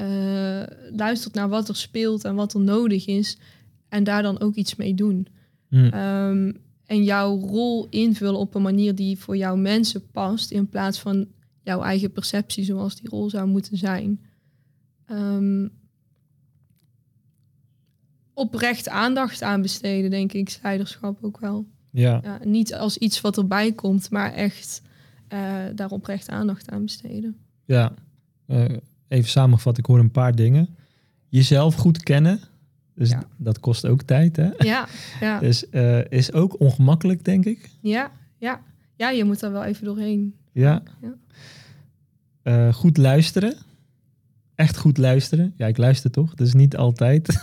Uh, luistert naar wat er speelt en wat er nodig is. En daar dan ook iets mee doen. Hmm. Ehm, en jouw rol invullen op een manier die voor jouw mensen past, in plaats van jouw eigen perceptie zoals die rol zou moeten zijn. Um, oprecht aandacht aan besteden, denk ik, leiderschap ook wel. Ja. ja. Niet als iets wat erbij komt, maar echt uh, daar oprecht aandacht aan besteden. Ja, uh, even samengevat, ik hoor een paar dingen. Jezelf goed kennen, dus ja. dat kost ook tijd, hè? Ja, ja. Dus uh, is ook ongemakkelijk, denk ik. Ja, ja. Ja, je moet er wel even doorheen. Ja. ja. goed luisteren echt goed luisteren. Ja, ik luister toch, dus niet altijd.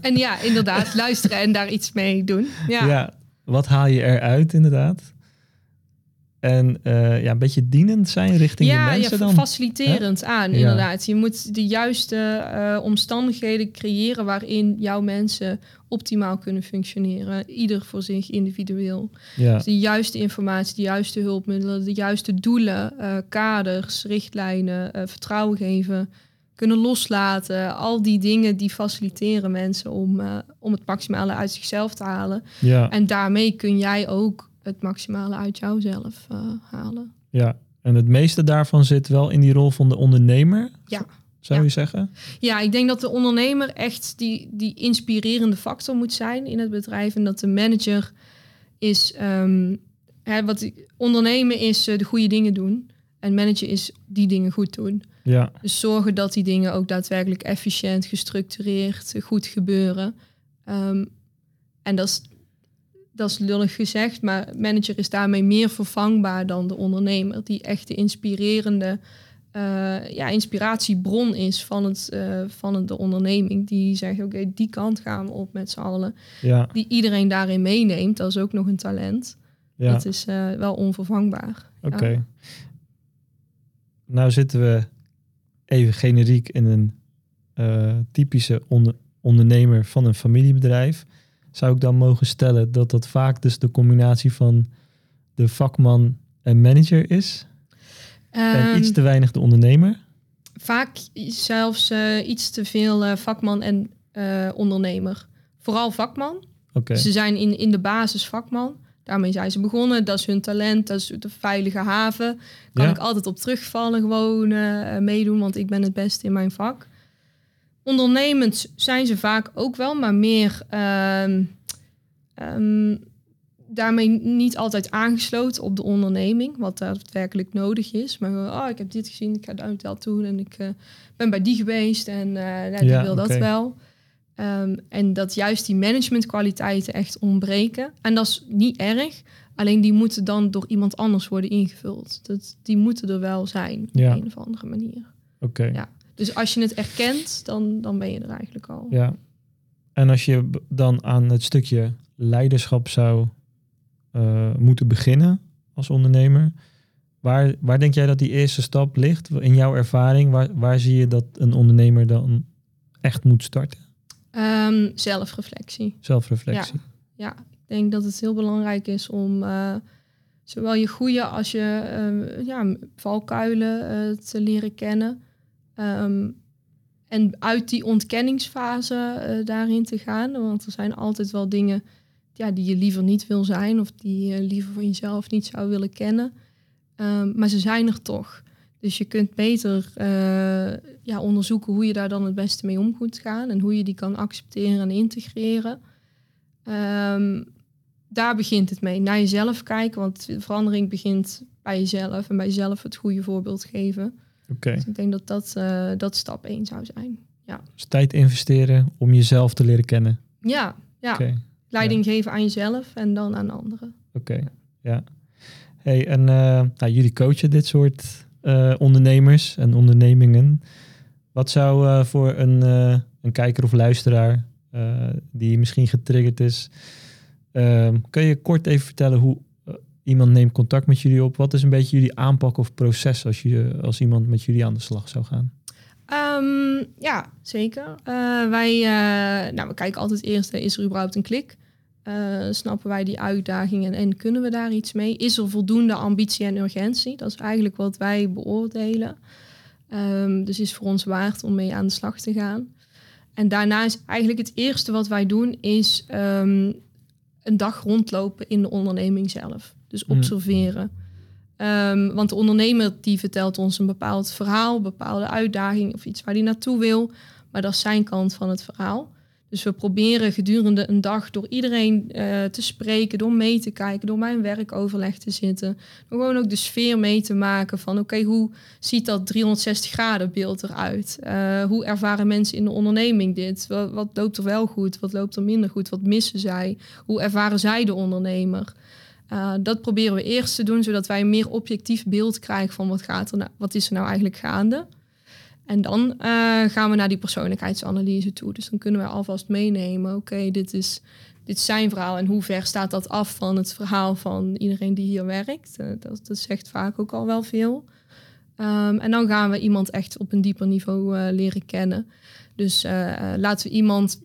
En ja, inderdaad, luisteren en daar iets mee doen. Ja, ja wat haal je eruit inderdaad? En uh, ja, een beetje dienend zijn richting ja, de mensen ja, dan. faciliterend aan, inderdaad. Je moet de juiste uh, omstandigheden creëren waarin jouw mensen optimaal kunnen functioneren. Ieder voor zich individueel. Ja. Dus de juiste informatie, de juiste hulpmiddelen, de juiste doelen, uh, kaders, richtlijnen, vertrouwen geven kunnen loslaten. Al die dingen die faciliteren mensen om, om het maximale uit zichzelf te halen. Ja. En daarmee kun jij ook het maximale uit jouzelf uh, halen. Ja, en het meeste daarvan zit wel in die rol van de ondernemer. Ja. Zou je zeggen? Ja, ik denk dat de ondernemer echt die, die inspirerende factor moet zijn in het bedrijf. En dat de manager is. Um, hè, wat ondernemen is uh, de goede dingen doen. En managen is die dingen goed doen. Ja. Dus zorgen dat die dingen ook daadwerkelijk efficiënt, gestructureerd, goed gebeuren. Um, en dat is, dat is lullig gezegd, maar manager is daarmee meer vervangbaar dan de ondernemer, die echt de inspirerende uh, ja, inspiratiebron is van, het, uh, van de onderneming. Die zegt, oké, die kant gaan we op met z'n allen. Ja. Die iedereen daarin meeneemt, dat is ook nog een talent. Ja. Dat is uh, wel onvervangbaar. Oké. Ja. Nou zitten we even generiek in een typische onder, ondernemer van een familiebedrijf, zou ik dan mogen stellen dat dat vaak dus de combinatie van de vakman en manager is? Um, en iets te weinig de ondernemer? Vaak zelfs uh, iets te veel uh, vakman en ondernemer. Vooral vakman. Okay. Ze zijn in, in de basis vakman. Daarmee zijn ze begonnen. Dat is hun talent. Dat is de veilige haven. Kan ja. ik altijd op terugvallen, gewoon meedoen, want ik ben het beste in mijn vak. Ondernemend zijn ze vaak ook wel, maar meer uh, um, daarmee niet altijd aangesloten op de onderneming, wat daadwerkelijk nodig is. Maar oh, ik heb dit gezien, ik ga daar dat doen en ik uh, ben bij die geweest en uh, nou, die ja, wil okay. dat wel. Um, en dat juist die managementkwaliteiten echt ontbreken. En dat is niet erg, alleen die moeten dan door iemand anders worden ingevuld. Dat, die moeten er wel zijn op ja. een of andere manier. Oké. Okay. Ja. Dus als je het erkent, dan, dan ben je er eigenlijk al. Ja. En als je dan aan het stukje leiderschap zou uh, moeten beginnen als ondernemer, waar, waar denk jij dat die eerste stap ligt in jouw ervaring? Waar, waar zie je dat een ondernemer dan echt moet starten? Um, zelfreflectie. Zelfreflectie. Ja. ja, ik denk dat het heel belangrijk is om uh, zowel je goede als je uh, ja, valkuilen uh, te leren kennen. Um, en uit die ontkenningsfase daarin te gaan. Want er zijn altijd wel dingen ja, die je liever niet wil zijn of die je liever van jezelf niet zou willen kennen. Um, maar ze zijn er toch. Dus je kunt beter uh, ja, onderzoeken hoe je daar dan het beste mee om moet gaan en hoe je die kan accepteren en integreren. Um, daar begint het mee. Naar jezelf kijken, want de verandering begint bij jezelf en bij jezelf het goede voorbeeld geven. Okay. Dus ik denk dat dat, uh, dat stap één zou zijn. Ja. Dus tijd investeren om jezelf te leren kennen. Ja, ja. Okay. leiding ja. geven aan jezelf en dan aan anderen. Oké, okay. ja. Hey, en uh, nou, jullie coachen dit soort uh, ondernemers en ondernemingen. Wat zou voor een, een kijker of luisteraar die misschien getriggerd is. Ehm, kun je kort even vertellen hoe iemand neemt contact met jullie op? Wat is een beetje jullie aanpak of proces als, je, als iemand met jullie aan de slag zou gaan? Um, ja, zeker. wij nou, we kijken altijd eerst, is er überhaupt een klik? Uh, snappen wij die uitdagingen en kunnen we daar iets mee? Is er voldoende ambitie en urgentie? Dat is eigenlijk wat wij beoordelen. Um, dus is voor ons waard om mee aan de slag te gaan. En daarna is eigenlijk het eerste wat wij doen, is um, een dag rondlopen in de onderneming zelf. Dus hmm. observeren. Um, want de ondernemer die vertelt ons een bepaald verhaal, bepaalde uitdaging of iets waar hij naartoe wil. Maar dat is zijn kant van het verhaal. Dus we proberen gedurende een dag door iedereen uh, te spreken, door mee te kijken, door bij een werkoverleg te zitten. Door gewoon ook de sfeer mee te maken van oké, hoe ziet dat 360 graden beeld eruit? Uh, hoe ervaren mensen in de onderneming dit? Wat, wat, loopt er wel goed? Wat loopt er minder goed? Wat missen zij? Hoe ervaren zij de ondernemer? Uh, dat proberen we eerst te doen, zodat wij een meer objectief beeld krijgen van wat, gaat er nou, wat is er nou eigenlijk gaande. En dan uh, gaan we naar die persoonlijkheidsanalyse toe. Dus dan kunnen we alvast meenemen, oké, dit, is, dit zijn verhaal en hoe ver staat dat af van het verhaal van iedereen die hier werkt. Uh, dat, dat, zegt vaak ook al wel veel. Um, en dan gaan we iemand echt op een dieper niveau leren kennen. Dus laten we iemand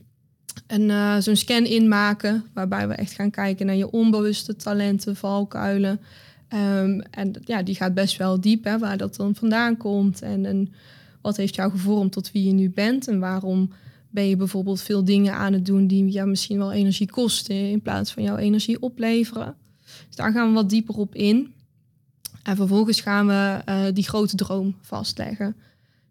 een, zo'n scan inmaken, waarbij we echt gaan kijken naar je onbewuste talenten, valkuilen. Um, en ja, die gaat best wel diep, hè, waar dat dan vandaan komt. En een wat heeft jou gevormd tot wie je nu bent? En waarom ben je bijvoorbeeld veel dingen aan het doen die jou misschien wel energie kosten in plaats van jouw energie opleveren? Dus daar gaan we wat dieper op in. En vervolgens gaan we uh, die grote droom vastleggen.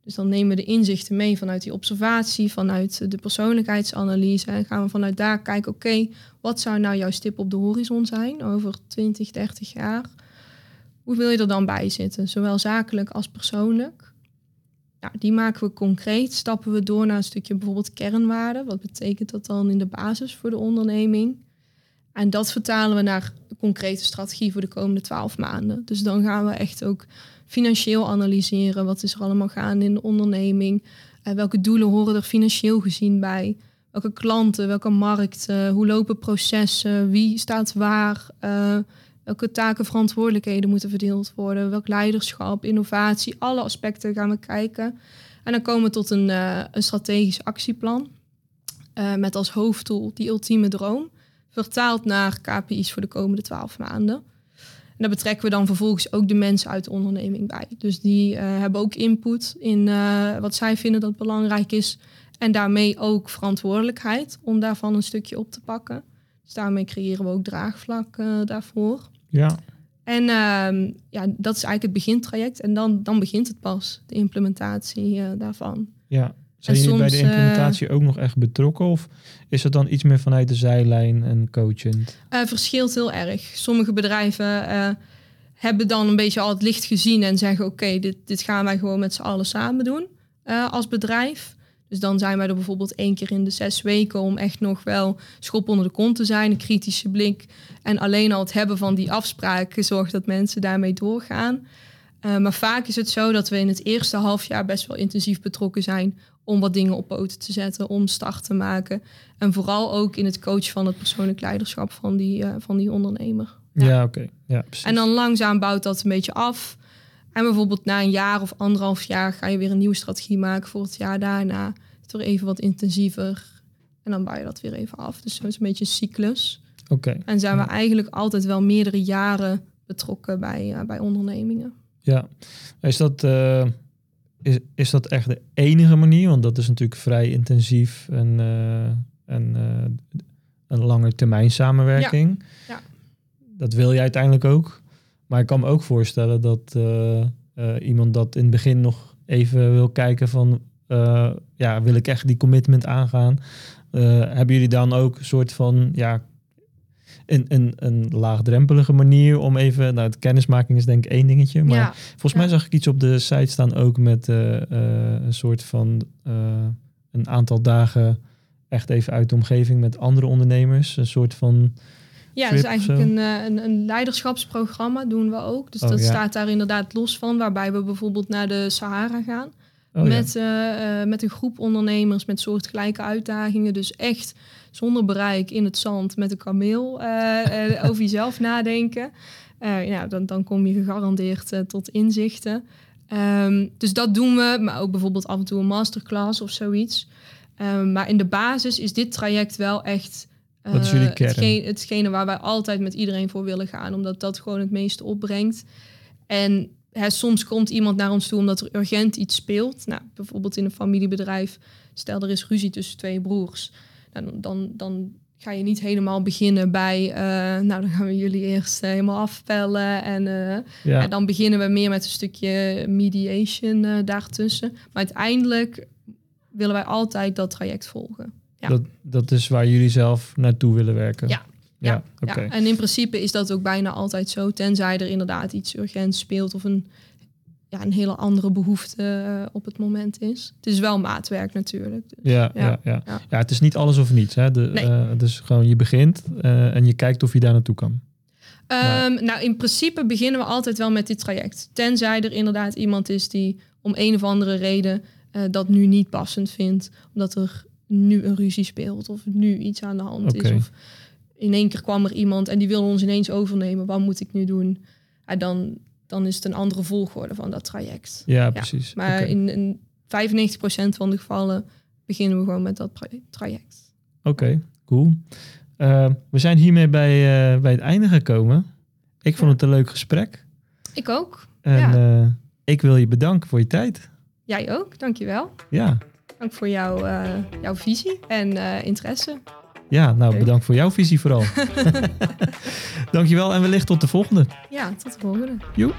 Dus dan nemen we de inzichten mee vanuit die observatie, vanuit de persoonlijkheidsanalyse. En gaan we vanuit daar kijken, oké, wat zou nou jouw stip op de horizon zijn over 20, 30 jaar? Hoe wil je er dan bij zitten, zowel zakelijk als persoonlijk? Nou, die maken we concreet. Stappen we door naar een stukje bijvoorbeeld kernwaarden. Wat betekent dat dan in de basis voor de onderneming? En dat vertalen we naar een concrete strategie voor de komende twaalf maanden. Dus dan gaan we echt ook financieel analyseren. Wat is er allemaal gaande in de onderneming? Uh, welke doelen horen er financieel gezien bij? Welke klanten, welke markten? Hoe lopen processen? Wie staat waar? Uh, Welke taken, verantwoordelijkheden moeten verdeeld worden? Welk leiderschap, innovatie, alle aspecten gaan we kijken. En dan komen we tot een, uh, een strategisch actieplan. Met als hoofddoel die ultieme droom. Vertaald naar KPI's voor de komende twaalf maanden. Daar betrekken we dan vervolgens ook de mensen uit de onderneming bij. Dus die uh, hebben ook input in wat zij vinden dat belangrijk is. En daarmee ook verantwoordelijkheid om daarvan een stukje op te pakken. Dus daarmee creëren we ook draagvlak daarvoor. Ja. En uh, ja, dat is eigenlijk het begintraject. En dan, dan begint het pas, de implementatie daarvan. Ja. Zijn jullie bij de eh, implementatie ook nog echt betrokken? Of is het dan iets meer vanuit de zijlijn en coachend? Uh, verschilt heel erg. Sommige bedrijven hebben dan een beetje al het licht gezien en zeggen: Oké, dit, dit gaan wij gewoon met z'n allen samen doen als bedrijf. Dus dan zijn wij er bijvoorbeeld één keer in de zes weken om echt nog wel schop onder de kont te zijn, een kritische blik. En alleen al het hebben van die afspraken zorgt dat mensen daarmee doorgaan. Uh, maar vaak is het zo dat we in het eerste halfjaar best wel intensief betrokken zijn om wat dingen op poten te zetten, om start te maken. En vooral ook in het coachen van het persoonlijk leiderschap van die, uh, van die ondernemer. Ja, oké. Ja, en dan langzaam bouwt dat een beetje af. En bijvoorbeeld na een jaar of anderhalf jaar ga je weer een nieuwe strategie maken voor het jaar daarna. Het weer even wat intensiever. En dan bouw je dat weer even af. Dus zo is een beetje een cyclus. Oké. En zijn we eigenlijk altijd wel meerdere jaren betrokken bij, uh, bij ondernemingen. Ja, is dat, uh, is, is dat echt de enige manier? Want dat is natuurlijk vrij intensief en, uh, en een lange termijn samenwerking. Ja. ja. Dat wil je uiteindelijk ook. Maar ik kan me ook voorstellen dat iemand dat in het begin nog even wil kijken van... ja, wil ik echt die commitment aangaan? hebben jullie dan ook een soort van ja, een, een, een laagdrempelige manier om even. Nou, de kennismaking is denk ik één dingetje. Maar volgens mij zag ik iets op de site staan ook met uh, een soort van uh, een aantal dagen echt even uit de omgeving met andere ondernemers. Een soort van. Ja, is eigenlijk een, een, een, leiderschapsprogramma doen we ook. Dus oh, dat staat daar inderdaad los van, waarbij we bijvoorbeeld naar de Sahara gaan. Oh, met, ja. met een groep ondernemers met soortgelijke uitdagingen. Dus echt zonder bereik in het zand met een kameel over jezelf nadenken. ja, dan, dan kom je gegarandeerd tot inzichten. Um, dus dat doen we, maar ook bijvoorbeeld af en toe een masterclass of zoiets. Um, maar in de basis is dit traject wel echt uh, is jullie hetgene waar wij altijd met iedereen voor willen gaan, omdat dat gewoon het meeste opbrengt. En hè, soms komt iemand naar ons toe omdat er urgent iets speelt. Nou, bijvoorbeeld in een familiebedrijf, stel er is ruzie tussen twee broers. Nou, dan, dan ga je niet helemaal beginnen bij, uh, nou dan gaan we jullie eerst uh, helemaal afpellen en, uh, ja. en dan beginnen we meer met een stukje mediation daartussen. Maar uiteindelijk willen wij altijd dat traject volgen. Ja. Dat, dat is waar jullie zelf naartoe willen werken. Ja. Ja, ja, ja, en in principe is dat ook bijna altijd zo, tenzij er inderdaad iets urgent speelt of een ja, een hele andere behoefte uh, op het moment is. Het is wel maatwerk natuurlijk. Dus, ja, ja, ja, ja. ja. het is niet alles of niets. Hè? De, nee. uh, dus gewoon je begint uh, en je kijkt of je daar naartoe kan. Um, nou, in principe beginnen we altijd wel met dit traject. Tenzij er inderdaad iemand is die om een of andere reden dat nu niet passend vindt. Omdat er nu een ruzie speelt of nu iets aan de hand okay. is. Of in één keer kwam er iemand en die wil ons ineens overnemen. Wat moet ik nu doen? En dan dan is het een andere volgorde van dat traject. Ja, precies. Maar in, in 95% van de gevallen beginnen we gewoon met dat traject. Oké, cool. Uh, we zijn hiermee bij, uh, bij het einde gekomen. Ik vond het een leuk gesprek. Ik ook. En ja. uh, ik wil je bedanken voor je tijd. Jij ook, dankjewel. Ja. Dank voor jouw, jouw visie en interesse. Ja, nou bedankt voor jouw visie vooral. Dankjewel en wellicht tot de volgende. Ja, tot de volgende. Joep.